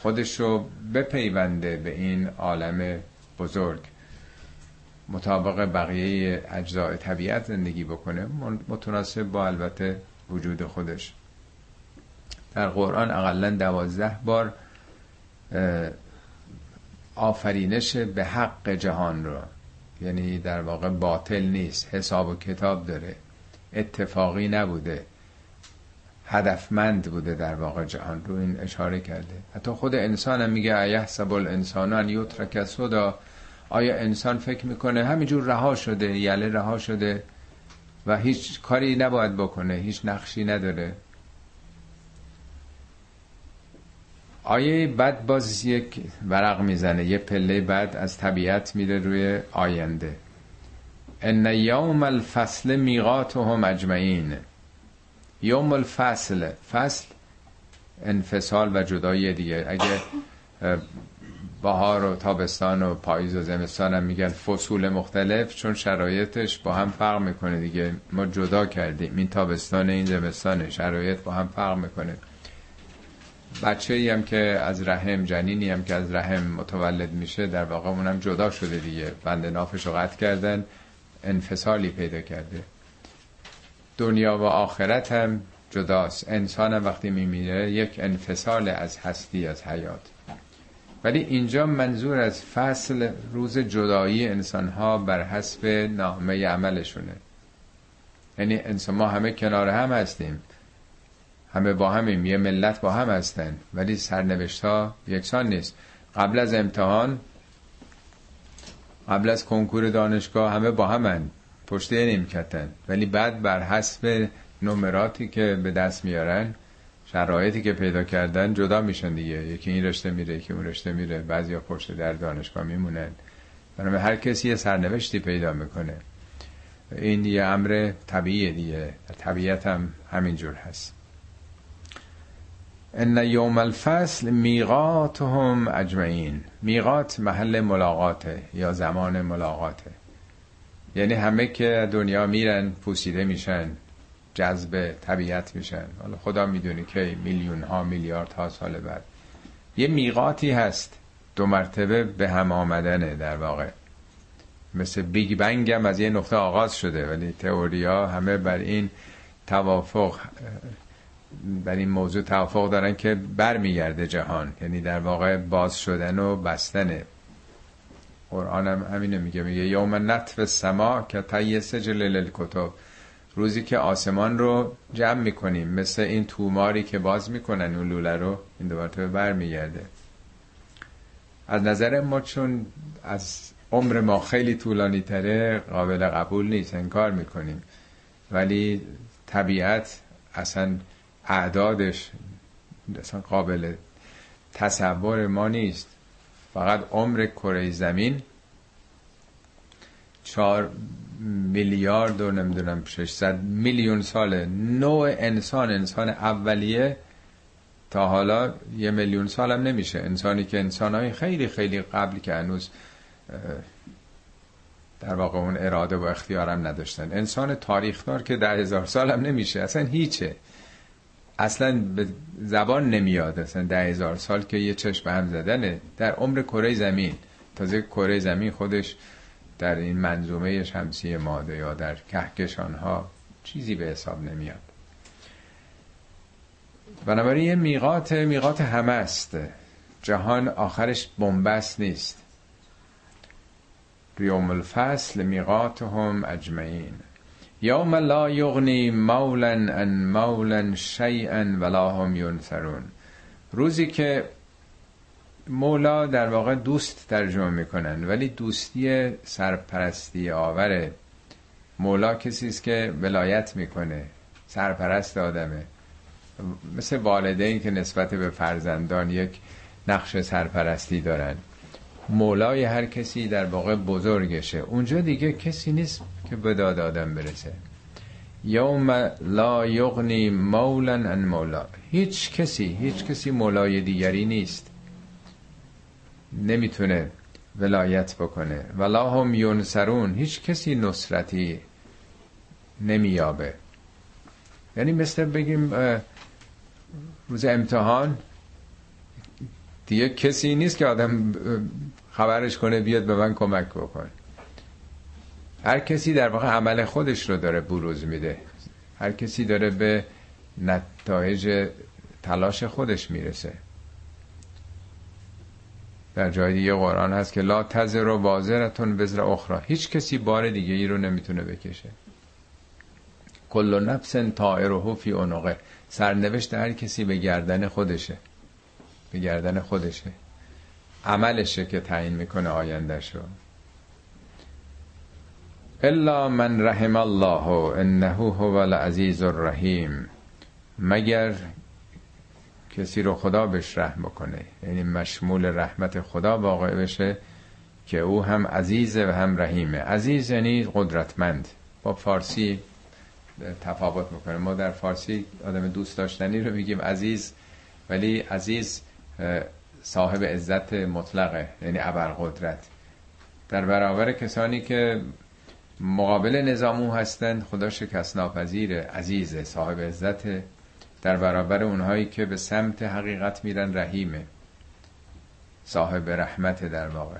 خودش رو بپیونده به این عالم بزرگ. مطابق بقیه اجزاء طبیعت زندگی بکنه متناسب با البته وجود خودش. در قرآن اقلا دوازده بار آفرینش به حق جهان رو یعنی در واقع باطل نیست حساب و کتاب داره. اتفاقی نبوده. هدفمند بوده در واقع جهان. رو این اشاره کرده. حتی خود انسان هم میگه ایحسب الانسان ان یترک سودا آیا انسان فکر می‌کنه همینجور رها شده یله رها شده و هیچ کاری نباید بکنه هیچ نقشی نداره؟ آیه بعد باز یک ورق می‌زنه یه پله بعد از طبیعت میره روی آینده. ان یوم الفصل میقاتهم اجمعین. یوم الفصل. فصل انفصال و جدایی دیگه. اگه بهار و تابستان و پاییز و زمستان هم میگن فصول مختلف چون شرایطش با هم فرق می‌کنه دیگه. ما جدا کردیم. این تابستان این زمستان شرایط با هم فرق می‌کنه. بچه ای هم که از رحم جنینی هم که از رحم متولد میشه در واقع اونم جدا شده دیگه. بند نافش رو قطع کردن انفصالی پیدا کرده. دنیا و آخرت هم جداست. انسان هم وقتی میمیره یک انفصال از هستی از حیات. ولی اینجا منظور از فصل روز جدایی انسان ها بر حسب نامه عملشونه. یعنی انسان ما همه کنار هم هستیم. همه با همیم. یه ملت با هم هستن. ولی سرنوشت ها یکسان نیست. قبل از امتحان قبل از کنکور دانشگاه همه با همن. پشته نیمکتن. ولی بعد بر حسب نمراتی که به دست میارن شرایطی که پیدا کردن جدا میشن دیگه. یکی این رشته میره یکی اون رشته میره. بعضیا پشت در دانشگاه میمونن. برای هر کسی یه سرنوشتی پیدا می‌کنه. این یه امر طبیعیه دیگه. طبیعت هم همینجور هست. ان یوم الفصل میقاتهم اجمعین. میقات محل ملاقاته یا زمان ملاقاته. یعنی همه که دنیا میرن پوسیده میشن جذب طبیعت میشن. حالا خدا می‌دونه که میلیون ها میلیارد ها سال بعد. یه میقاتی هست. دو مرتبه به هم آمدنه در واقع. مثل بیگ بنگ هم از یه نقطه آغاز شده ولی تئوریا همه بر این توافق بر این موضوع توافق دارن که برمیگرده جهان. یعنی در واقع باز شدن و بستنه قرآن هم همینه میگه. میگه یوم نطف سما که تایی سجل کتب. روزی که آسمان رو جمع می‌کنیم مثل این توماری که باز می‌کنن اون لوله رو این دوباره برمیگرده. از نظر ما چون از عمر ما خیلی طولانی تره قابل قبول نیست انکار می‌کنیم. ولی طبیعت اصلا اعدادش اصلا قابل تصور ما نیست. فقط عمر کره زمین چهار میلیارد و نمی‌دونم 600 میلیون ساله. نوع انسان انسان اولیه تا حالا یه میلیون سال هم نمیشه. انسانی که انسانهای خیلی خیلی قبل که هنوز در واقع اون اراده و اختیارم نداشتن. انسان تاریخدار که ده هزار هم نمیشه. اصلا هیچه. اصلا به زبان نمیاد. اصلا ده هزار سال که یه چشم هم زدنه. در عمر کره زمین. تازه کره زمین خودش در این منظومه شمسی ماده یا در کهکشان ها چیزی به حساب نمیاد. بنابراین یه میقات میقات همه است. جهان آخرش بنبست نیست. ریوم الفصل میقاتهم اجمعین. یوم لا یغنی مولا ان مولا شیئا ولا هم ینصرون. روزی که مولا در واقع دوست ترجمه می‌کنن ولی دوستی سرپرستی آوره. مولا کسی است که ولایت می‌کنه سرپرست آدمه. مثل والدین که نسبت به فرزندان یک نقش سرپرستی دارن. مولای هر کسی در واقع بزرگشه. اونجا دیگه کسی نیست که به داد آدم برسه. یوم لا یغنی مولا ان مولا. هیچ کسی هیچ کسی مولای دیگری نیست. نمی‌تونه ولایت بکنه. ولا هم ینصرون. هیچ کسی نصرتی نمییابه. یعنی مثل بگیم روز امتحان دیگه کسی نیست که آدم خبرش کنه بیاد به من کمک بکن هر کسی در واقع عمل خودش رو داره بروز میده. هر کسی داره به نتایج تلاش خودش می‌رسه. در جای دیگه قرآن هست که لا تزر و بازرتون وزر اخرى هیچ کسی بار دیگه ای رو نمی‌تونه بکشه. کل نفس طائره فی عنقه. سرنوشت هر کسی به گردن خودشه. به گردن خودشه. عملشه که تعیین می‌کنه آیندهشو. الا من رحم الله انه هو العزیز الرحیم. مگر کسی رو خدا بهش رحم بکنه؟ یعنی مشمول رحمت خدا واقع بشه که او هم عزیزه و هم رحیمه. عزیز یعنی قدرتمند. با فارسی تفاوت می‌کنه. ما در فارسی آدم دوست داشتنی رو میگیم عزیز ولی عزیز صاحب عزت مطلقه یعنی ابرقدرت. در برابر کسانی که مقابل نظام او هستند. خدا شکست ناپذیره عزیزه صاحب عزت. در برابر اونهایی که به سمت حقیقت میرن رحیمه. صاحب رحمت در واقع.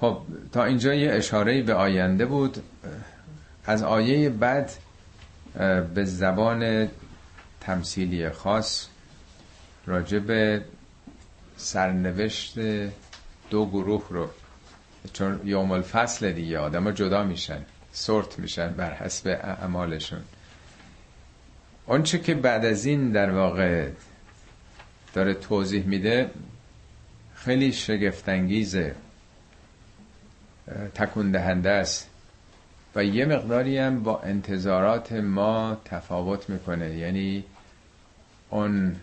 خب تا اینجا یه اشاره به آینده بود. از آیه بعد به زبان تمثیلی خاص راجع به سرنوشت دو گروه رو چون یوم الفصل دیگه آدم جدا میشن سورت میشن بر حسب اعمالشون. آنچه که بعد از این در واقع داره توضیح میده خیلی شگفتانگیزه تکون دهنده است و یه مقداری هم با انتظارات ما تفاوت می‌کنه. یعنی اون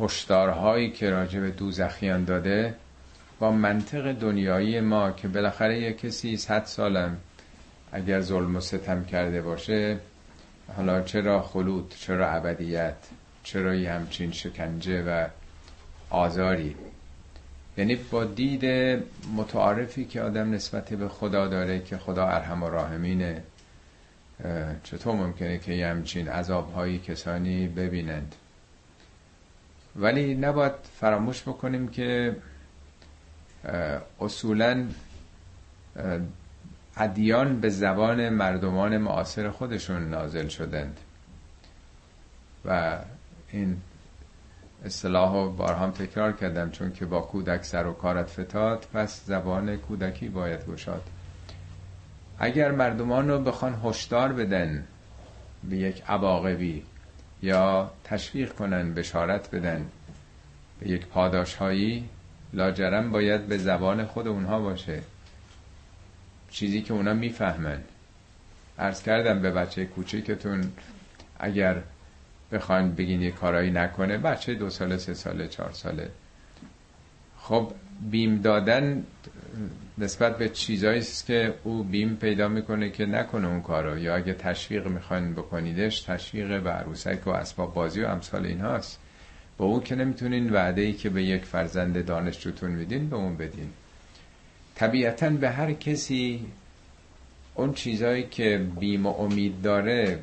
هشدارهایی که راجع به دوزخیان داده با منطق دنیایی ما که بالاخره یه کسی صد سالم اگر ظلم و ستم کرده باشه حالا چرا خلود چرا ابدیت چرا یه همچین شکنجه و آزاری؟ یعنی با دید متعارفی که آدم نسبت به خدا داره که خدا ارحم و راهمینه چطور ممکنه که یه همچین عذاب هایی کسانی ببینند؟ ولی نباید فراموش بکنیم که اصولا ادیان به زبان مردمان معاصر خودشون نازل شدند. و این اصطلاح رو بارها تکرار کردم چون که با کودک سر و کارت فتاد پس زبان کودکی باید گشاد. اگر مردمان رو بخوان هشدار بدن به یک عواقبی یا تشویق کنن بشارت بدن به یک پاداش هایی لاجرم باید به زبان خود اونها باشه. چیزی که اونا می‌فهمن. عرض کردم به بچه کوچیکتون اگر بخواین بگین یه کارایی نکنه بچه دو ساله سه ساله چهار ساله. خب بیم دادن نسبت به چیزایی است که او بیم پیدا می‌کنه که نکنه اون کارو. یا اگه تشویق می‌خواین بکنیدش تشویق به عروسک و اسباب بازی و امثال اینهاست. با اون که نمی‌تونین وعده ای که به یک فرزند دانشجوتون میدین به اون بدین. طبیعتا به هر کسی اون چیزایی که بیم و امید داره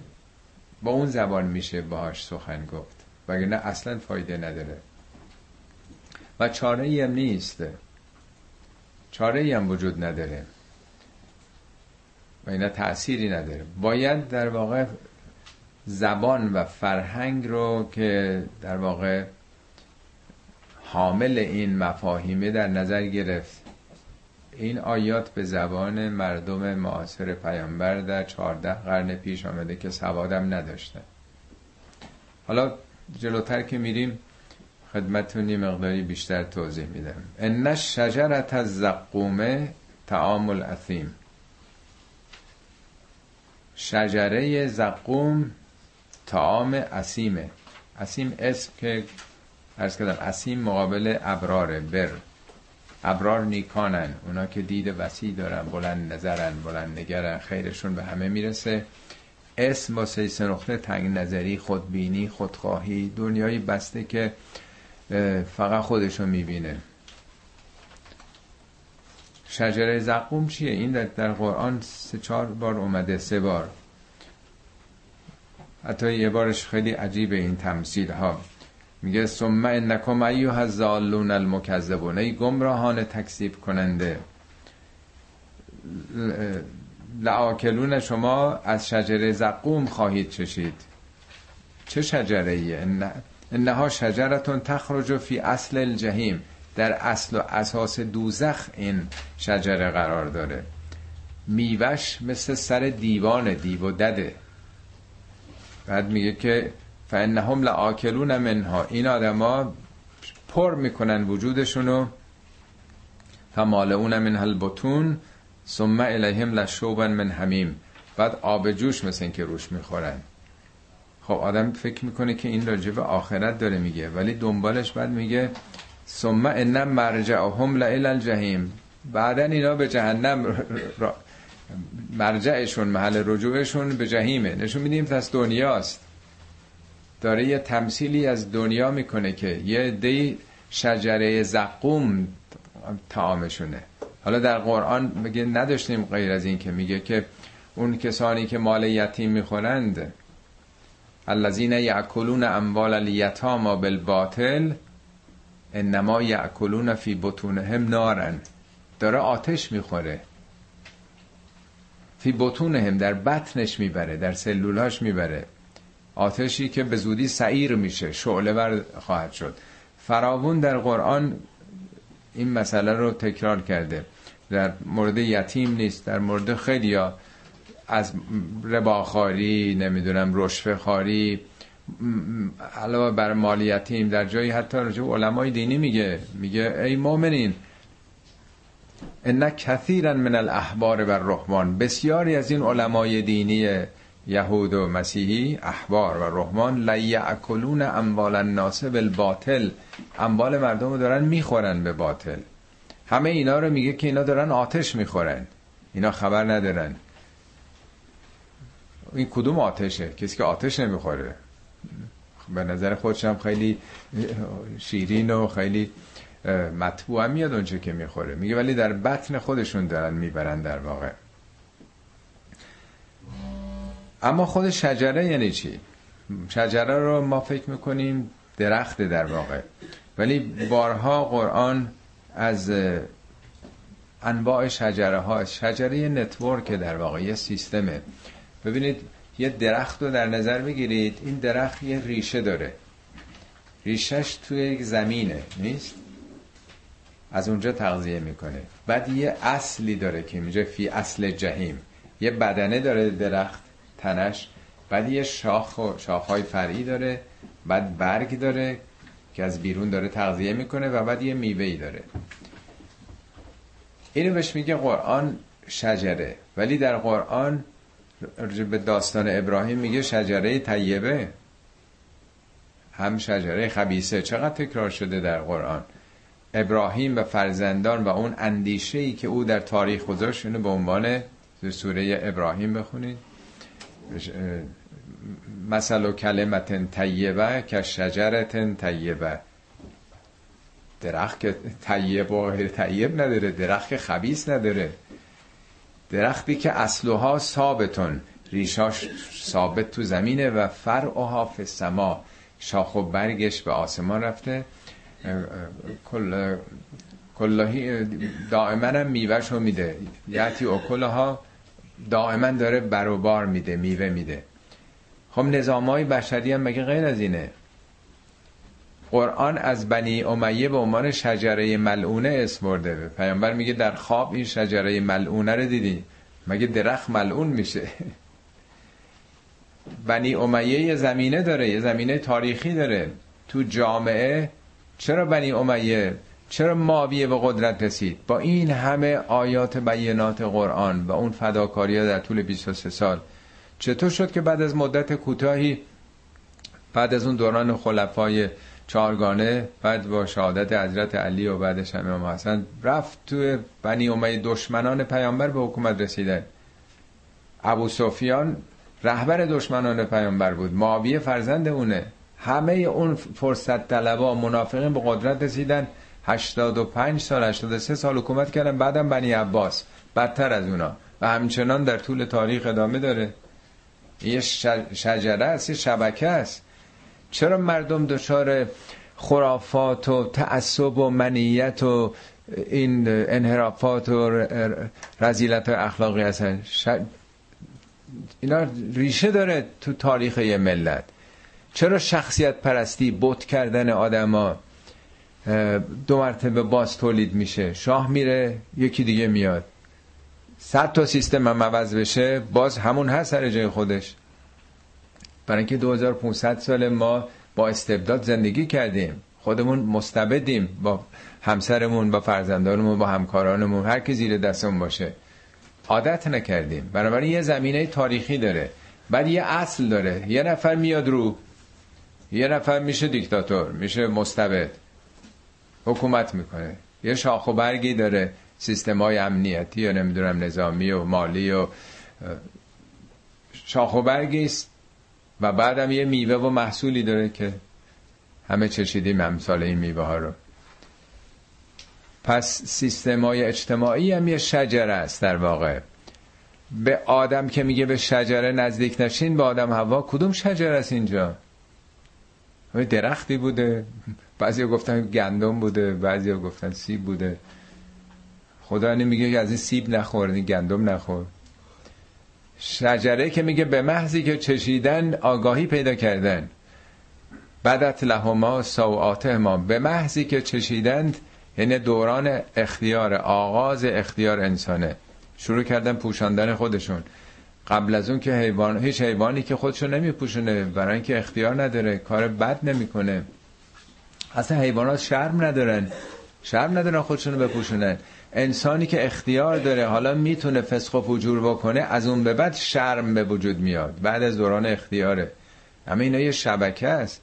با اون زبان میشه باهاش سخن گفت وگرنه اصلا فایده نداره. و چاره ای هم نیست. چاره ای هم وجود نداره. و اینا تأثیری نداره. باید در واقع زبان و فرهنگ رو که در واقع حامل این مفاهیمه در نظر گرفت. این آیات به زبان مردم معاصر پیامبر در چهارده قرن پیش آمده که سوادم نداشتن حالا جلوتر که میریم خدمتون یه مقداری بیشتر توضیح میدم. ان شجرت از زقومه تعام الاثیم. شجره زقوم تعام اسیمه. اسیم اسم که ارز کردم اسیم مقابل ابراره بر. ابرار نیکانن. اونا که دید وسیع دارن بلند نظرن بلند نگرن خیرشون به همه می‌رسه. اسم با سه نقطه تنگ نظری خودبینی خودخواهی دنیایی بسته که فقط خودشو می‌بینه. شجره زقوم چیه؟ این در, در قرآن سه چهار بار اومده سه بار. حتی یه بارش خیلی عجیبه این تمثیل ها میگه ثم انکم ایها الضالون المکذبون. ای گمراهان تکذیب کننده. لعاکلون شما از شجره زقوم خواهید چشید. چه شجره ایه انها شجرتون تخرج فی اصل الجهیم در اصل و اساس دوزخ این شجره قرار داره. میوش مثل سر دیوان دیو و دده. بعد میگه که فانهم لآکلون منها. این آدما پر می‌کنن وجودشونو. فمالعون منها البطون ثم الیهم لشوبا من حمیم بعد آب جوش مثل این که روش می‌خورن. خب آدم فکر می‌کنه که این راجب آخرت داره میگه. ولی دنبالش بعد میگه ثم ان مرجعهم لإلی الجحیم بعدا اینا به جهنم مرجعشون محل رجوعشون به جهیمه. نشون میدیم پس دنیاست. داره یه تمثیلی از دنیا می‌کنه که یه دی شجره زقوم تعامشونه حالا در قرآن میگه نداشتیم غیر از این که میگه که اون کسانی که مال یتیم می‌خورند الذین یاکلون اموال الیتاما بالباطل انما یاکلون فی بطونهم نارن. داره آتش می‌خوره. فی بطونهم در بطنش می‌بره در سلولاش می‌بره. آتشی که به زودی سعیر میشه شعله ور خواهد شد. فراوون در قرآن این مسئله رو تکرار کرده. در مورد یتیم نیست در مورد خیلی از رباخاری نمی‌دونم رشفه خاری علاوه بر مال یتیم در جایی حتی رجوع علمای دینی میگه. میگه ای مؤمنین ان کثیرا من الاحبار و الرحمن. بسیاری از این علمای دینی یهود و مسیحی احبار و رحمان لیعکلون اموال الناس بالباطل. اموال مردم رو دارن می‌خورن به باطل. همه اینا رو میگه که اینا دارن آتش می‌خورن. اینا خبر ندارن. این کدوم آتشه؟ کسی که آتش نمی‌خوره. به نظر خودشم خیلی شیرین و خیلی مطبوع هم میاد اونچه که می‌خوره. میگه ولی در بطن خودشون دارن می‌برن در واقع. اما خود شجره یعنی چی؟ شجره رو ما فکر می‌کنیم درخت در واقع. ولی بارها قرآن از انواع شجره ها شجره نتورک در واقع یه سیستمه. ببینید یه درخت رو در نظر بگیرید این درخت یه ریشه داره. ریشش توی زمینه نیست؟ از اونجا تغذیه می‌کنه. بعد یه اصلی داره که اینجا فی اصل جهیم. یه بدنه داره درخت تنش. بعد یه شاخ و شاخهای فرعی داره. بعد برگ داره که از بیرون داره تغذیه می‌کنه و بعد یه میوهی داره. اینو بهش میگه قرآن شجره. ولی در قرآن به داستان ابراهیم میگه شجره طیبه. هم شجره خبیسه چقدر تکرار شده در قرآن؟ ابراهیم و فرزندان و اون اندیشه ای که او در تاریخ گذاشت اینو به عنوان سوره ابراهیم بخونید. مثل و کلمت طیبه که شجرت طیبه درخت طیب و طیب نداره درخت خبیس نداره. درختی که اصلها ثابتون ریشاش ثابت تو زمینه و فرعها فی السما. شاخ و برگش به آسمان رفته. کل کلاهی دائما هم میوهشو میده. یعتی اکلها دائما داره بروبار میده میوه میده. خب نظام های بشری هم مگه غیر از اینه؟ قرآن از بنی امیه به عنوان شجره ملعونه اسم برده. پیامبر میگه در خواب این شجره ملعونه رو دیدی؟ مگه درخت ملعون میشه؟ بنی امیه یه زمینه داره یه زمینه تاریخی داره. تو جامعه چرا بنی امیه چرا ماویه به قدرت رسید؟ با این همه آیات بینات قرآن و اون فداکاری در طول 23 سال چطور شد که بعد از مدت کوتاهی بعد از اون دوران خلفای چهارگانه بعد با شهادت حضرت علی و بعدش امام حسن رفت تو بنی امیه دشمنان پیامبر به حکومت رسیدن. ابو سفیان رهبر دشمنان پیامبر بود. معاویه فرزند اونه. همه اون فرصت طلبا منافقین به قدرت رسیدن. 85 سال 83 سال حکومت کردن بعدم بنی عباس. بدتر از اونا. و همچنان در طول تاریخ ادامه داره. یه شجره است یه شبکه است. چرا مردم دچار خرافات و تعصب و منیت و این انحرافات و رزیلت اخلاقی هستن؟ اینا ریشه داره تو تاریخ یه ملت. چرا شخصیت پرستی بوت کردن آدما دو مرتبه باز تولید میشه؟ شاه میره یکی دیگه میاد. صد تا سیستم هم عوض بشه باز همون هست سر جای خودش. برای اینکه 2500 سال ما با استبداد زندگی کردیم. خودمون مستبدیم با همسرمون با فرزندانمون با همکارانمون. هر کی زیر دستمون باشه. عادت نکردیم. بنابراین یه زمینه تاریخی داره. بعد یه اصل داره. یه نفر میاد رو یه نفر میشه دیکتاتور میشه مستبد. حکومت می‌کنه. یه شاخ و برگی داره. سیستم های امنیتی یا نمی‌دونم نظامی و مالی و شاخ و برگی است. و بعدم یه میوه و محصولی داره که همه چشیدیم امثال این میوه ها رو. پس سیستم های اجتماعی هم یه شجره است در واقع. به آدم که میگه به شجره نزدیک نشین به آدم هوا کدوم شجره است اینجا؟ درختی بوده. بعضی گفتن گندم بوده بعضی گفتن سیب بوده. خدا میگه که از این سیب نخور این گندم نخور. شجره که میگه به محضی که چشیدن آگاهی پیدا کردن. بدت لهما ما به محضی که چشیدند یعنی دوران اختیار آغاز اختیار انسانه. شروع کردن پوشاندن خودشون. قبل از اون که حیوان هیچ حیوانی که خودشو نمیپوشونه برای اینکه اختیار نداره کار بد نمی‌کنه. اصلا حیوانات شرم ندارن. شرم ندارن خودشونو بپوشونن. انسانی که اختیار داره حالا می‌تونه فسخ و فجور بکنه از اون به بعد شرم به وجود میاد. بعد از دوران اختیاره. همه اینا یه شبکه است.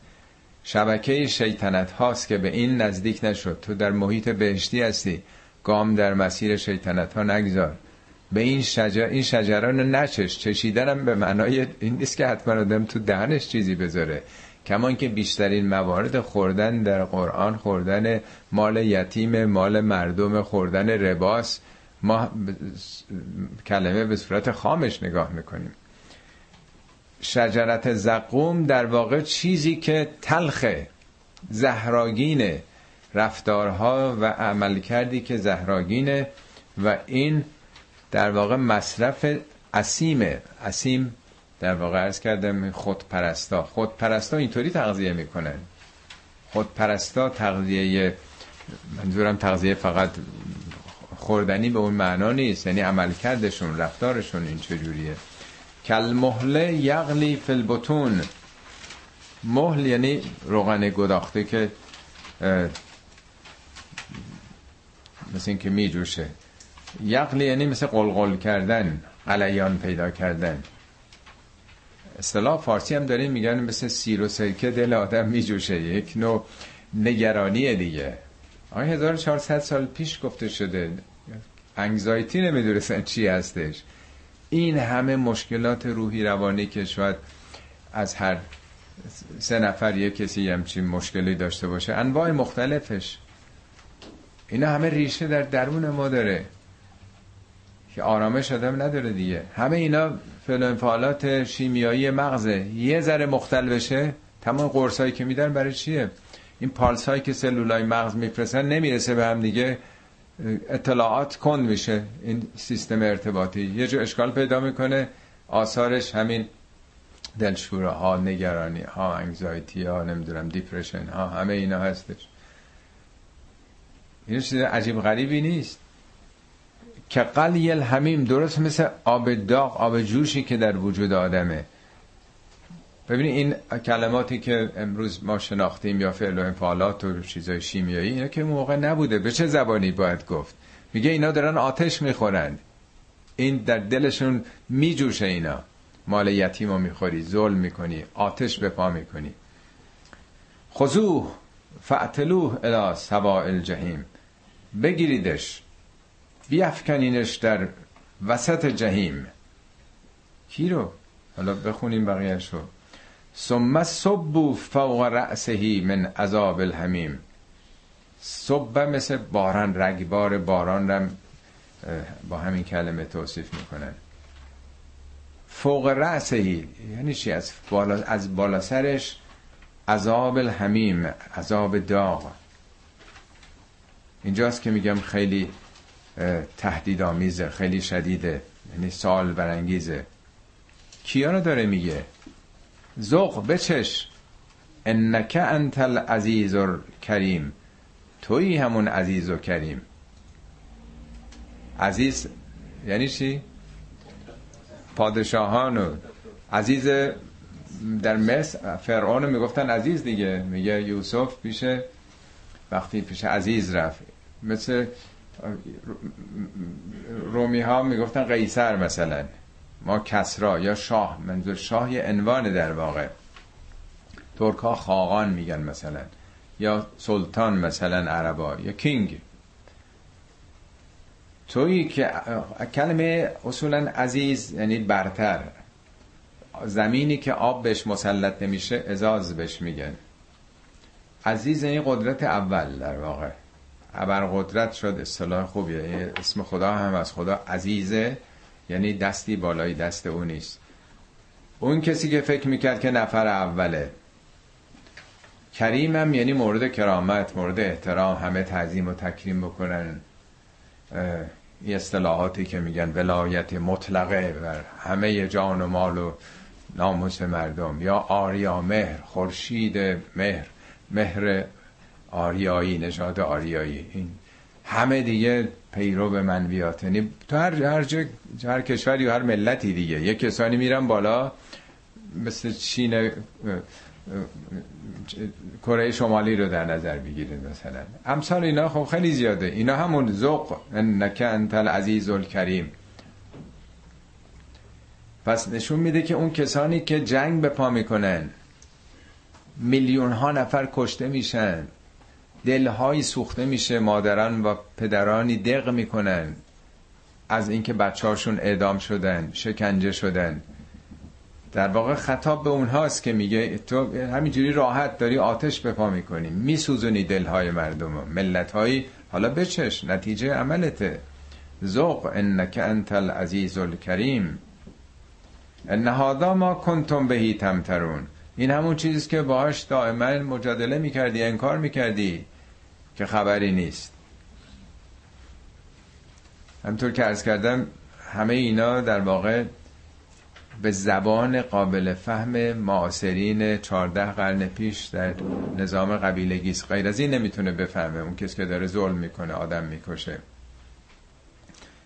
شبکه شیطنت هاست که به این نزدیک نشد. تو در محیط بهشتی هستی. گام در مسیر شیطنت ها نگذار. به این شجر این شجران نچش. چشیدنم به معنای این نیست که حتما آدم تو دهنش چیزی بذاره. کمان که بیشترین موارد خوردن در قرآن خوردن مال یتیم مال مردم خوردن رباس. ما کلمه به صورت خامش نگاه می‌کنیم. شجرت زقوم در واقع چیزی که تلخه زهراگینه رفتارها و عمل کردی که زهراگینه و این در واقع مصرف اسیمه اسیم در واقع ارز کردم خودپرستا. خودپرستا اینطوری تغذیه می‌کنن خودپرستا تغذیه منظورم تغذیه فقط خوردنی به اون معنا نیست یعنی عملکردشون رفتارشون این چجوریه کل مهله یغلی البطون. مهل یعنی روغن گداخته که مثل اینکه می جوشه یغلی یعنی مثل قلقل کردن قلیان پیدا کردن. اصطلاح فارسی هم داریم میگن مثل سیر و سرکه دل آدم میجوشه. یک نوع نگرانی دیگه. آقای 1400 سال پیش گفته شده. انگزایتی نمی‌دونستن چی هستش. این همه مشکلات روحی روانی که شاید از هر سه نفر یک کسی همچین مشکلی داشته باشه. انواع مختلفش. اینا همه ریشه در درون ما داره. که آرامش آدم نداره دیگه. همه اینا فعل شیمیایی مغزه. یه ذره مختل بشه تمام قرصایی که میدن برای چیه؟ این پالس هایی که سلولای مغز میفرستن نمی‌رسه به هم دیگه اطلاعات کند میشه این سیستم ارتباطی. یه جو اشکال پیدا می‌کنه آثارش همین دلشوره ها نگرانی ها انگزایتی ها نمی‌دونم دیپرشن ها همه اینا هستش. این چیز عجیب غریبی نیست. که قلیل همیم درست مثل آب داغ آب جوشی که در وجود آدمه. ببینید این کلماتی که امروز ما شناختیم یا فعل و انفعالات و چیزای شیمیایی اینا که موقع نبوده. به چه زبانی باید گفت؟ میگه اینا دارن آتش می‌خورن این در دلشون میجوشه اینا. مال یتیم رو می‌خوری ظلم می‌کنی آتش به پا می‌کنی. خضوه فعتلوه الى سواء الجحیم. بگیریدش. بیافکنینش در وسط جهیم. کی رو؟ حالا بخونیم بقیهش رو. ثم صبو فوق رأسهی من عذاب الحمیم صبح مثل باران رگبار باران رم با همین کلمه توصیف می‌کنن. فوق رأسهی یعنی چی؟ از بالا, از بالا سرش عذاب الحمیم عذاب داغ. اینجاست که میگم خیلی تهدیدآمیزه خیلی شدیده یعنی سال برانگیزه. کیا رو داره میگه؟ زوق بچش. انک انت العزیز کریم. تویی همون عزیز و کریم. عزیز یعنی چی؟ پادشاهان و عزیز در مصر فرعون می‌گفتن عزیز دیگه. میگه یوسف پیش وقتی پیش عزیز رفت. مثل رومی ها می‌گفتن قیصر مثلا ما کسرا یا شاه منظور شاه یه عنوان در واقع. ترک ها خاقان میگن مثلا یا سلطان مثلا عربا یا کینگ. تویی که کلمه اصولا عزیز یعنی برتر. زمینی که آب بهش مسلط نمیشه ازاز بهش میگن. عزیز یعنی قدرت اول در واقع. ابر قدرت شد اصطلاح خوبیه یعنی اسم خدا هم از خدا عزیزه یعنی دستی بالای دست او نیست. اون کسی که فکر می‌کرد که نفر اوله. کریمم یعنی مورد کرامت مورد احترام همه تعظیم و تکریم بکنن. این اصطلاحاتی که میگن ولایت مطلقه بر همه جان و مال و ناموس مردم. یا آریا مهر خورشید مهر مهر آریایی نژاد آریایی. این همه دیگه پیرو به منویات یعنی تو هر هر, هر کشوری و هر ملتی دیگه. یه کسانی میرن بالا مثل چین کره شمالی رو در نظر بگیرید مثلا. امثال اینا خب خیلی زیاده. اینا همون ذوق. انک انت العزیز الکریم. پس نشون میده که اون کسانی که جنگ به پا می‌کنن میلیون ها نفر کشته میشن. دلهایی سوخته میشه مادران و پدرانی دق می‌کنن از اینکه بچه هاشون اعدام شدن شکنجه شدن. در واقع خطاب به اونهاست که میگه تو همینجوری راحت داری آتش به پا می‌کنی. میسوزونی دلهای مردم ملتهایی حالا بچش نتیجه عملته. ذوق انک انت العزیز الکریم ان هذا ما کنتم بهی تمترون. این همون چیزی که باهاش دائما مجادله می‌کردی انکار می‌کردی. که خبری نیست. همطور که ارز کردم همه اینا در واقع به زبان قابل فهم معاصرین چارده قرن پیش در نظام قبیلگیست غیر از این نمی‌تونه بفهمه. اون کسی که داره ظلم می‌کنه آدم می‌کشه.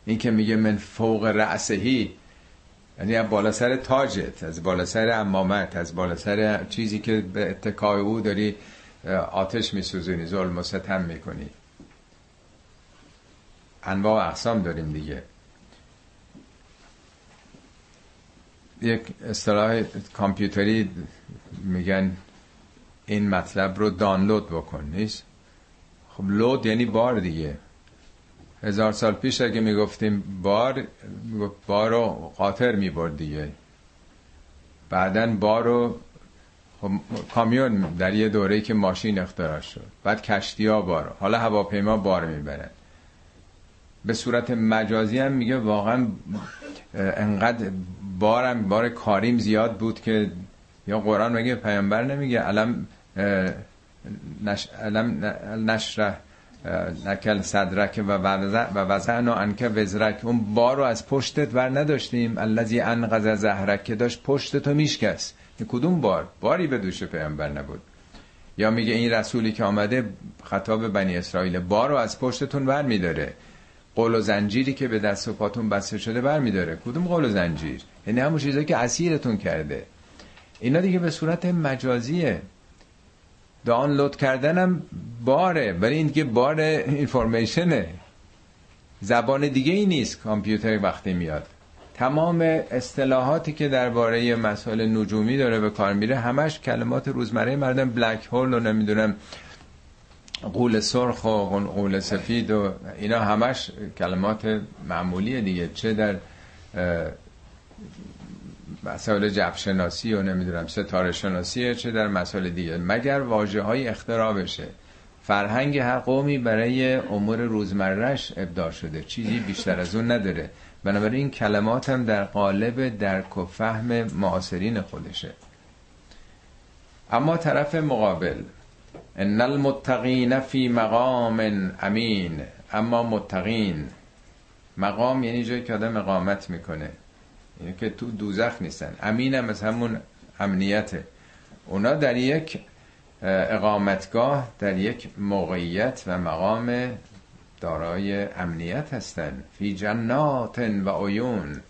این که میگه من فوق رأسهی یعنی از بالا سر تاجت از بالا سر امامت از بالا سر چیزی که به اتکای او داری آتش میسوزونی ظلم و ستم می‌کنی. انواع اقسام داریم دیگه. یک اصطلاح کامپیوتری میگن این مطلب رو دانلود بکن نیست؟ خب لود یعنی بار دیگه. هزار سال پیش اگه می‌گفتیم بار بار رو قاطر می‌برد دیگه. بعدا بار رو کامیون در یه دوره که ماشین اختراع شد. بعد کشتی ها بار حالا هواپیما بار می‌برن. به صورت مجازی هم میگه واقعا انقدر بارم بار کاریم زیاد بود که یا قرآن میگه پیامبر نمیگه. علم نش علم نشره نکل صدرک و وزن و انک وزرک. اون بار رو از پشتت ور نداشتیم. الذی انقذ زهرک که داشت پشتتو میشکست. کدوم بار؟ باری به دوش پیامبر نبود. یا میگه این رسولی که آمده خطاب بنی اسرائیل بار رو از پشتتون ور میداره. قول و زنجیری که به دست و پاتون بسته شده بر میداره. کدوم قول و زنجیر؟ یعنی همون چیزایی که اسیرتون کرده. اینا دیگه به صورت مجازیه. دانلود کردنم باره ولی این دیگه بار اینفورمیشنه زبان دیگه ای نیست کامپیوتر وقتی میاد. تمام اصطلاحاتی که درباره مسائل نجومی داره به کار میره همش کلمات روزمره مردم. بلک هول و نمی‌دونم. قول سرخ و قول سفید و اینا همش کلمات معمولیه دیگه. چه در مسائل جب شناسی و نمی‌دونم ستاره شناسیه چه در مسائل دیگه. مگر واجه های اختراع بشه. فرهنگ هر قومی برای امور روزمرهش ابداع شده. چیزی بیشتر از اون نداره. بنابراین این کلمات هم در قالب درک و فهم معاصرین خودشه. اما طرف مقابل ان المتقین فی مقام امین. اما متقین مقام یعنی جایی که آدم اقامت می‌کنه. یعنی که تو دوزخ نیستن. امین هم از همون امنیته. اونا در یک اقامتگاه در یک موقعیت و مقام دارای امنیت هستند. فی جنات و عیون.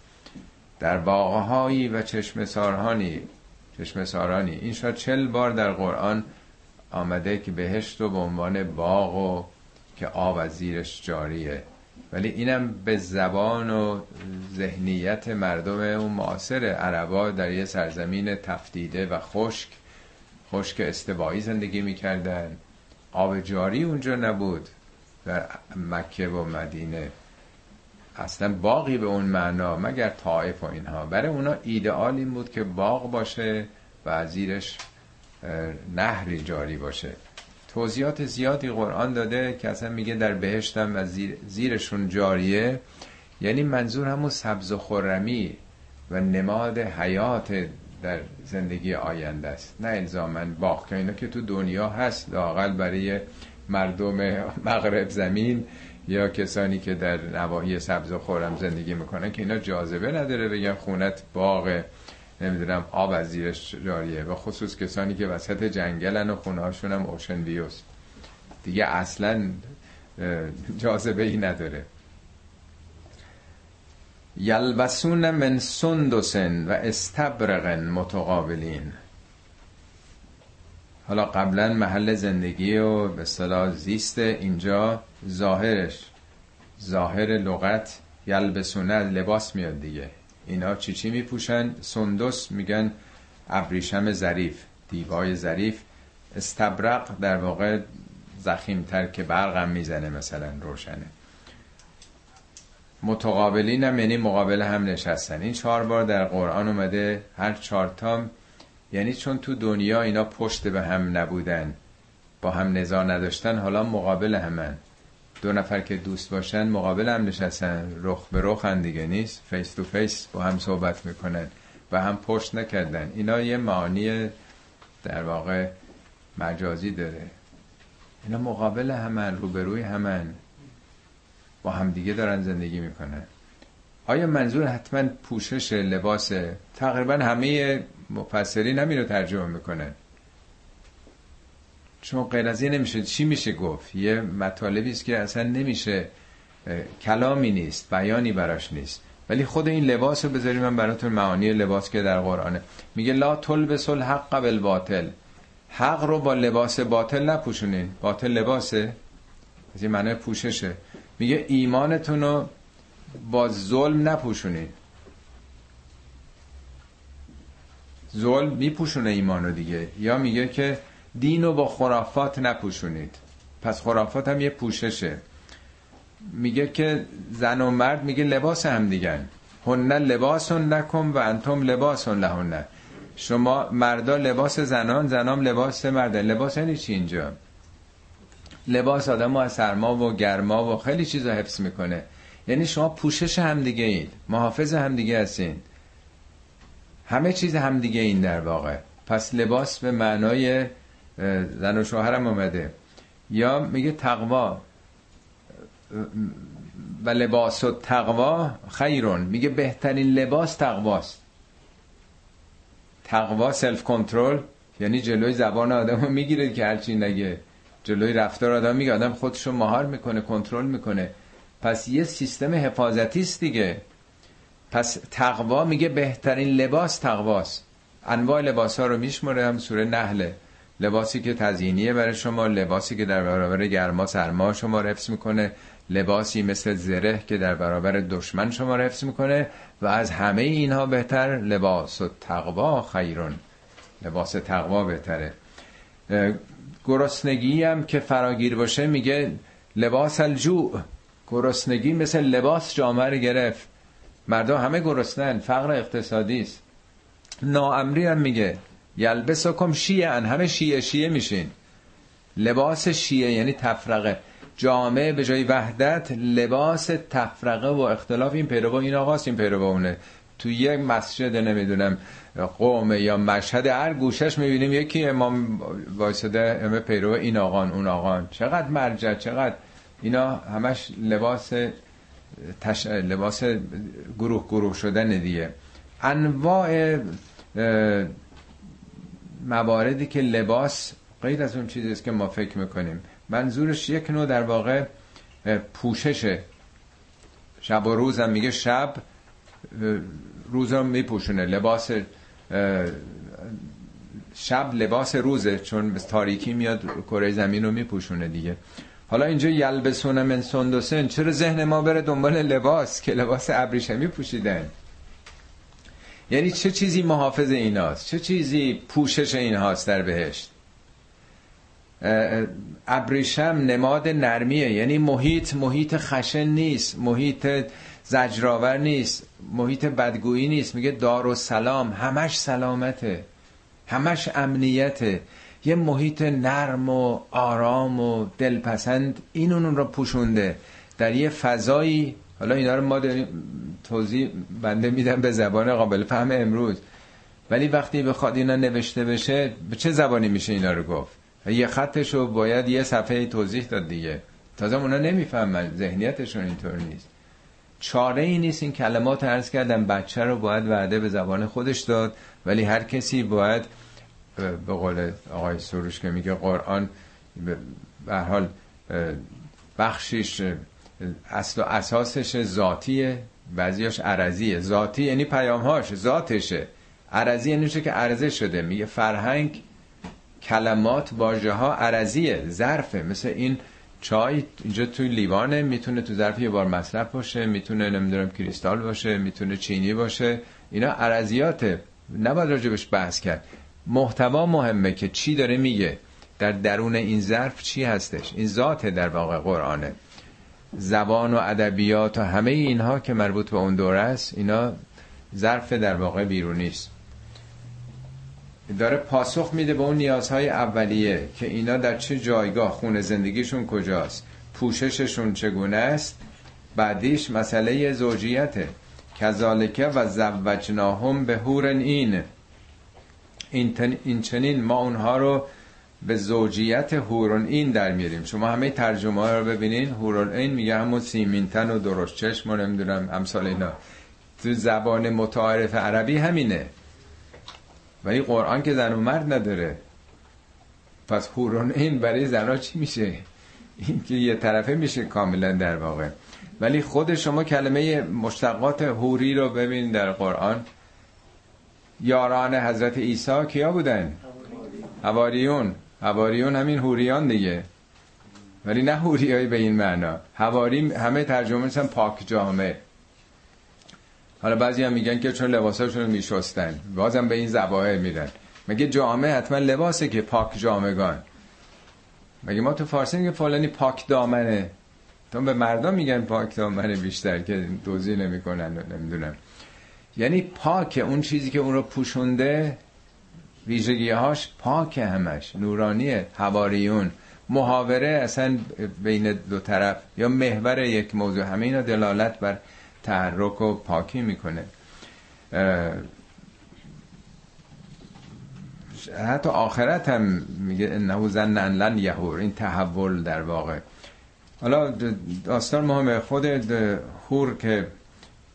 در باغهایی و چشم سارهانی چشم سارانی این شاید چل بار در قرآن آمده که بهشت و به عنوان باغ و که آب از زیرش جاریه. ولی اینم به زبان و ذهنیت مردم اون معاصر عربا در یه سرزمین تفتیده و خشک. خشک استوایی زندگی می‌کردن. آب جاری اونجا نبود. در مکه و مدینه. اصلا باقی به اون معنا مگر طائف و اینها. برای اونا ایدئال این بود که باغ باشه و زیرش نهری جاری باشه. توضیحات زیادی قرآن داده که اصلا میگه در بهشتم و زیر زیرشون جاریه. یعنی منظور همون سبز و خرمی و نماد حیات در زندگی آینده است. نه الزامن باغ که اینا که تو دنیا هست لاقل برای مردم مغرب زمین یا کسانی که در نواحی سبز و خورم زندگی می‌کنن که اینا جاذبه نداره بگن خونت باغ نمی‌دونم آب از زیرش جاریه. و خصوص کسانی که وسط جنگلن و خونه هاشون هم اوشن ویوست دیگه اصلا جاذبه ای نداره. یلبسون من سندسن و استبرقن متقابلین. حالا قبلا محل زندگی و به صلاح زیست اینجا ظاهرش. ظاهر لغت یلبسونه لباس میاد دیگه. اینا چی چی میپوشن؟ سندس میگن ابریشم ظریف دیبای ظریف. استبرق در واقع زخیمتر که برقم می‌زنه مثلا روشنه. متقابلین هم یعنی مقابل هم نشستن. این چهار بار در قرآن اومده هر چهار تام یعنی چون تو دنیا اینا پشت به هم نبودن با هم نزا نداشتن حالا مقابل همن. دو نفر که دوست باشن مقابل هم نشستن. رخ به رخ هم دیگه نیست. face to face با هم صحبت می‌کنن و هم پشت نکردن. اینا یه معانی در واقع مجازی داره. اینا مقابل همن روبروی همن. با هم دیگه دارن زندگی می‌کنن. آیا منظور حتما پوشش لباس؟ تقریبا همه مفسرین همین رو ترجمه می‌کنن. چون غیر از این نمیشه. چی میشه گفت؟ یه مطالبی است که اصلا نمیشه کلامی نیست بیانی براش نیست. ولی خود این لباس رو بذاریم من براتون معانی لباس که در قرآنه. میگه لا تلبس الحق قبل باطل حق رو با لباس باطل نپوشونین. باطل لباسه. از این معنی پوششه. میگه ایمانتون رو با ظلم نپوشونین. ظلم میپوشونه ایمانو دیگه. یا میگه که دین رو با خرافات نپوشونید. پس خرافات هم یه پوششه. میگه که زن و مرد میگه لباس هم دیگن. هن لباسون نکن و انتم لباسون لهن. شما مردا لباس زنان زنام لباس مردن لباس یعنی چی اینجا؟ لباس آدم از سرما و گرما و خیلی چیزا حفظ می‌کنه. یعنی شما پوشش همدیگه اید محافظ همدیگه هستین. همه چیز همدیگه این در واقع. پس لباس به معنای زن و شوهرم اومده. یا میگه تقوا. و لباس و تقوا خیرون. میگه بهترین لباس تقواست. تقوا سلف کنترل یعنی جلوی زبان آدم می‌گیره که هرچی نگه. جلوی رفتار آدم میگه آدم خودشو مهار می‌کنه کنترل می‌کنه. پس یه سیستم حفاظتی است دیگه. پس تقوا میگه بهترین لباس تقواست. انواع لباس ها رو میشمره هم سوره نحله لباسی که تزیینیه برای شما لباسی که در برابر گرما سرما شما حفظ می‌کنه. لباسی مثل زره که در برابر دشمن شما رو حفظ می‌کنه. و از همه اینها بهتر لباس و تقوا خیرون. لباس تقوا بهتره. گرسنگی هم که فراگیر باشه میگه لباس الجوع. گرسنگی مثل لباس جامعه رو گرفت. مردم همه گرسنن فقر اقتصادی است. ناامری هم میگه یلبسکم شیعن همه شیعه شیعه میشین. لباس شیعه یعنی تفرقه. جامعه به جای وحدت لباس تفرقه و اختلاف این پیرو این آقاست این پیرو اونه. تو یک مسجد نمی‌دونم قومه یا مشهد هر گوشش می‌بینیم یکی امام وایساده همه پیرو این آقان اون آقان. چقدر مرجع چقدر اینا همش لباس تش... لباس گروه گروه شدن دیگه. انواع مواردی که لباس غیر از اون چیزی است که ما فکر می‌کنیم. منظورش یک نوع در واقع پوششه شب و روز هم میگه شب روز رو میپوشونه. لباس شب لباس روزه چون تاریکی میاد کره زمین رو میپوشونه دیگه. حالا اینجا یلبسونه من سندوسن چرا ذهن ما بره دنبال لباس؟ که لباس ابریشمی پوشیدن. یعنی چه چیزی محافظ ایناست؟ چه چیزی پوشش اینهاست در بهشت؟ ابریشم نماد نرمیه. یعنی محیط محیط خشن نیست محیط زجرآور نیست محیط بدگویی نیست. میگه دار و سلام همش سلامته همش امنیته. یه محیط نرم و آرام و دلپسند این اون رو پوشونده. در یه فضایی حالا اینا رو ما توضیح بنده میدم به زبان قابل فهم امروز. ولی وقتی بخواد اینا نوشته بشه به چه زبانی میشه اینا رو گفت؟ یه خطش رو باید یه صفحه توضیح داد دیگه. تازه اونا نمی‌فهمن ذهنیتشون اینطور نیست. چاره ای نیست این کلمات عرض کردم بچه رو باید وعده به زبان خودش داد ولی هر کسی باید به قول آقای سروش که میگه قرآن به حال بخشش اصل و اساسش ذاتیه بعضیاش عرضیه. ذاتی یعنی پیامهاش ذاتشه. عرضی یعنی که عرضه شده. میگه فرهنگ کلمات واژه ها عرضیه ظرفه. مثل این چای اینجا توی لیوانه می‌تونه تو ظرف یه بار مصرف باشه می‌تونه نمی‌دونم کریستال باشه می‌تونه چینی باشه. اینا عرضیاته. نباید راجبش بحث کرد. محتوا مهمه که چی داره میگه. در درون این ظرف چی هستش؟ این ذات در واقع قرآنه. زبان و ادبیات و همه اینها که مربوط به اون دوره است اینا ظرف در واقع بیرونی است. داره پاسخ میده به اون نیازهای اولیه که اینا در چه جایگاه خون زندگیشون کجاست پوشششون چگونه است. بعدیش مسئله زوجیته. کذالکه و زوجناهم به هورن این این چنین ما اونها رو به زوجیت هورون این در میریم شما همه ترجمه ها رو ببینین. هورون این میگه همون سیمینتن و درست چشم و نمی‌دونم امثال اینا. تو زبان متعارف عربی همینه. ولی قرآن که زن و مرد نداره. پس هورون این برای زنها چی میشه؟ این که یه طرفه میشه کاملا در واقع. ولی خود شما کلمه مشتقات هوری رو ببین در قرآن. یاران حضرت عیسی کیا بودن؟ هواریون هواریون همین هوریان دیگه. ولی نه هوریایی به این معنا. هواری همه ترجمه میشن پاک جامعه حالا بعضی هم میگن که چون لباساشون رو میشستن. بازم به این زواهر میرن مگه جامعه حتما لباسه که پاک جامگان مگه ما تو فارسی میگه فلانی پاک دامنه؟ تو به مردم میگن پاک دامنه بیشتر که دوزی نمی‌کنن نمی‌دونم یعنی پاک اون چیزی که اون رو پوشونده ویژگیهاش پاک همش نورانیه هواریون محاوره اصلا بین دو طرف یا محور یک موضوع همه اینا دلالت بر تحرک و پاکی می‌کنه. حتی آخرت هم میگه انه زن لن یهور. این تحول در واقع. حالا داستان مهمه خود هور که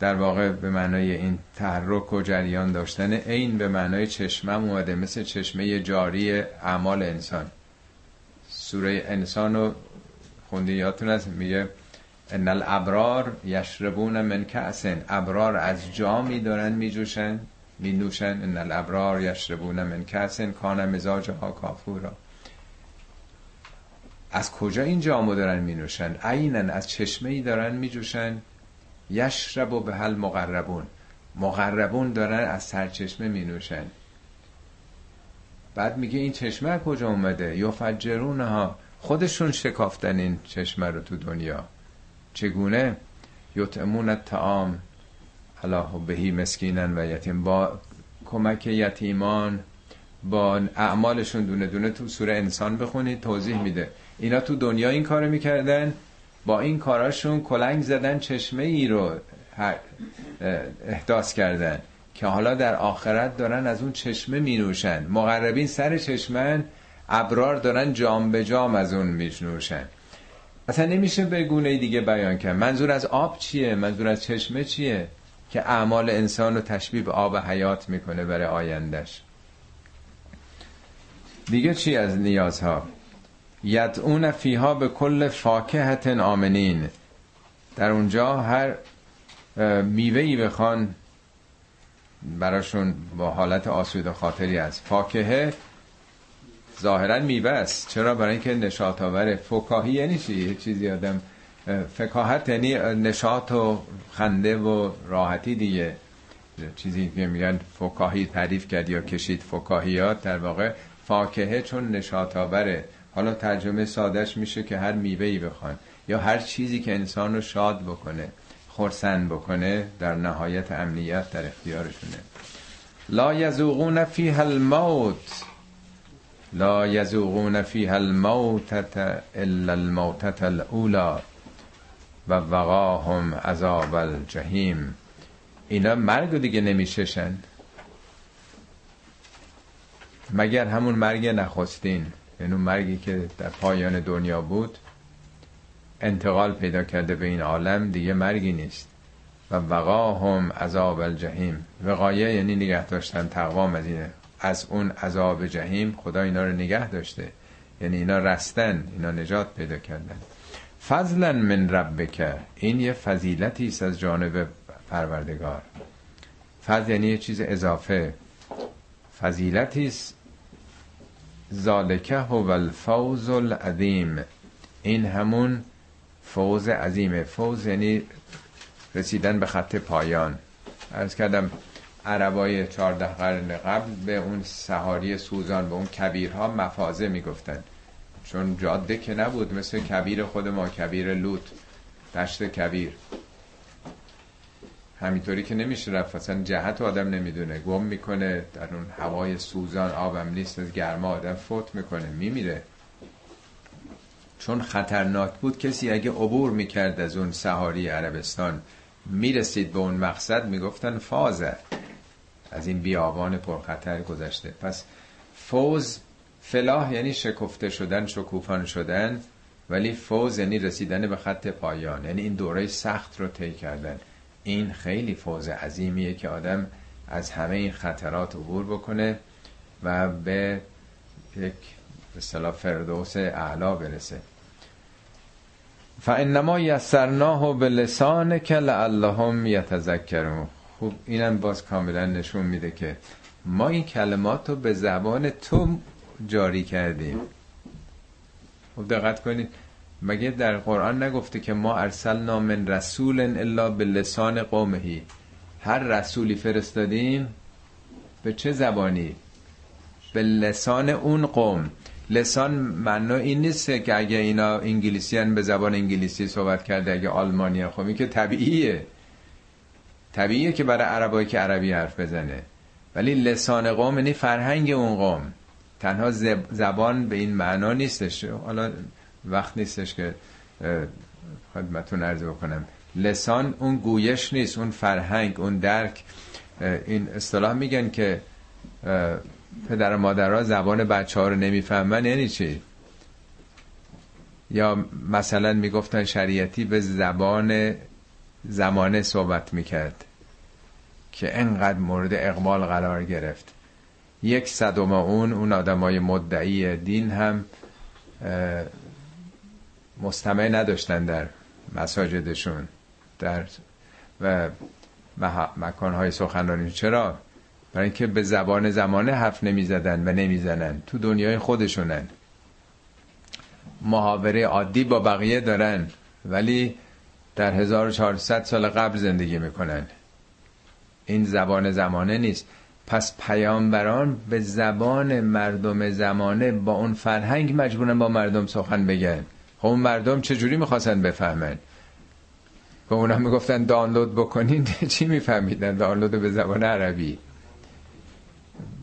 در واقع به معنای این تحرک و جریان داشتن این به معنای چشمه اومده مثل چشمه جاری اعمال انسان. سوره انسان رو خونده یادتون هست؟ میگه ان الابرار یشربون من کأس. ابرار از جامی دارن میجوشن می نوشن ان الابرار یشربون من کأس کان مزاجها کافورا از کجا این جامو دارن می نوشن عینا از چشمه ای دارن می جوشن یشرب بها المقربون. مقربون دارن از سرچشمه می نوشن بعد میگه این چشمه کجا اومده؟ یفجرون ها خودشون شکافتن این چشمه رو تو دنیا. چگونه؟ یطعمون الطعام. الله بهی مسکینن و یتیم. با کمک یتیمان. با اعمالشون دونه دونه تو سوره انسان بخونید توضیح میده. اینا تو دنیا این کارو می‌کردن. با این کاراشون کلنگ زدن چشمه ای رو احداث کردن که حالا در آخرت دارن از اون چشمه می نوشن مقربین سر چشمن ابرار دارن جام به جام از اون می نوشن اصلا نمیشه به گونه دیگه بیان کرد. منظور از آب چیه؟ منظور از چشمه چیه که اعمال انسان رو تشبیه به آب حیات می‌کنه برای آیندش دیگه چی از نیازها؟ یدعون فیها به کل فاکهت آمنین. در اونجا هر میوهی بخوان براشون با حالت آسود خاطری است فاکهه ظاهرا میوه است. چرا؟ برای اینکه نشاط آوره فکاهی یعنی چی؟ چیزی آدم فکاهت یعنی نشاط و خنده و راحتی دیگه. چیزی که میگن فکاهی تعریف کرد یا کشید فکاهیات در واقع فاکهه چون نشاط آوره. حالا ترجمه سادش میشه که هر میوهی بخوان یا هر چیزی که انسان رو شاد بکنه خورسند بکنه در نهایت امنیت در اختیارشونه. لا یذوقون فیها الموت. لا یذوقون فیها الموتت الا الموتت الاولى و وقاهم عذاب الجحیم. اینا مرگ دیگه نمیششن مگر همون مرگ نخستین؟ یعنی مرگی که در پایان دنیا بود انتقال پیدا کرده به این عالم دیگه مرگی نیست. و وقاهم عذاب الجحیم. وقایه یعنی نگه داشتن تقوام از اینه از اون عذاب جهیم خدا اینا رو نگه داشته. یعنی اینا رستن اینا نجات پیدا کردن. فضلا من ربک. این یه فضیلتی است از جانب پروردگار. فضل یعنی یه چیز اضافه. فضیلتی است ذالکه هو الفوز العظیم. این همون فوز عظیمه. فوز یعنی رسیدن به خط پایان. ارز کردم عربای چارده قرن قبل به اون سهاری سوزان به اون کبیرها مفازه می‌گفتن. چون جاده که نبود مثل کبیر خود ما کبیر لوت دشت کبیر. همینطوری که نمیشه رفت. اصلا جهت آدم نمی‌دونه. گم می‌کنه در اون هوای سوزان آبم نیست از گرما آدم فوت می‌کنه میمیره. چون خطرناک بود کسی اگه عبور می‌کرد از اون سهاری عربستان می‌رسید به اون مقصد می‌گفتن فازه از این بیابان پرخطر گذشته. پس فوز فلاح یعنی شکفته شدن شکوفان شدن ولی فوز یعنی رسیدن به خط پایان. یعنی این دوره سخت رو طی کردن. این خیلی فوز عظیمیه که آدم از همه این خطرات عبور بکنه و به یک به فردوس اعلا برسه. فانما یسرناه به لسان که لعلهم یتذکرون. خوب اینم باز کاملا نشون میده که ما این کلمات رو به زبان تو جاری کردیم. خوب دقت کنید. مگه در قرآن نگفته که ما ارسلنا من رسول الا به لسان قومهی؟ هر رسولی فرستادیم به چه زبانی؟ به لسان اون قوم. لسان معنا این نیست که اگه اینا انگلیسیان به زبان انگلیسی صحبت کرده اگه آلمانی خب که طبیعیه. طبیعیه که برای عربایی که عربی حرف بزنه. ولی لسان قوم یعنی فرهنگ اون قوم. تنها زبان به این معنا نیستش. حالا وقت نیستش که خدمتون عرض بکنم. لسان اون گویش نیست اون فرهنگ اون درک. این اصطلاح میگن که پدر و مادرها زبان بچه ها رو نمی‌فهمن یعنی چی؟ یا مثلا می‌گفتن شریعتی به زبان زمانه صحبت می‌کرد که انقدر مورد اقبال قرار گرفت. یک صدم اون اون آدمای مدعی دین هم مستمع نداشتن در مساجدشون در و مکانهای سخنرانی. چرا؟ برای اینکه به زبان زمانه حرف نمی‌زدن و نمی‌زنن. تو دنیای خودشونن. محاوره عادی با بقیه دارن ولی در 1400 سال قبل زندگی می‌کنن. این زبان زمانه نیست. پس پیامبران به زبان مردم زمانه با اون فرهنگ مجبورن با مردم سخن بگن. خب اون مردم چجوری می‌خواستن بفهمن؟ به اونا می‌گفتن دانلود بکنین چی میفهمیدن؟ دانلود به زبان عربی.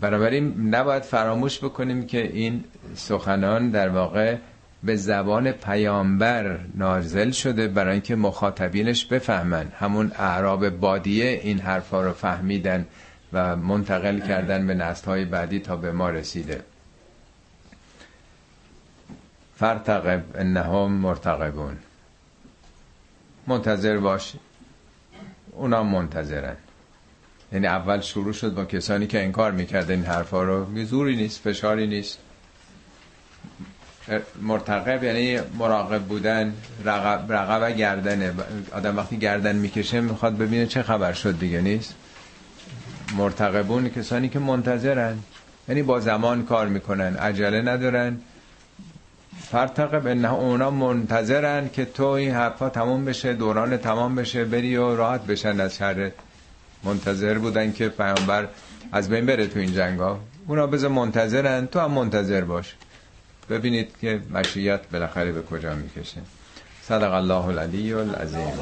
بنابراین نباید فراموش بکنیم که این سخنان در واقع به زبان پیامبر نازل شده برای اینکه مخاطبینش بفهمن. همون اعراب بادیه این حرفا رو فهمیدن و منتقل کردن به نسل‌های بعدی تا به ما رسیده. فرتقب انهم مرتقبون. منتظر باش. اونا منتظرن. یعنی اول شروع شد با کسانی که انکار می‌کرده این حرفا رو. زوری نیست فشاری نیست. مرتقب یعنی مراقب بودن رقب, رقب گردنه. آدم وقتی گردن می‌کشه می‌خواد ببینه چه خبر شد دیگه نیست؟ مرتقبون کسانی که منتظرن. یعنی با زمان کار می‌کنن. عجله ندارن. فرتقب انه اونا منتظرن که تو این حرفا تموم بشه دوران تمام بشه بری و راحت بشن از شر. منتظر بودن که پیامبر از بین بره تو این جنگ ها اونا بذار منتظرن تو هم منتظر باش. ببینید که مشیت بالاخره به کجا می‌کشه. صدق الله العلی العظیم.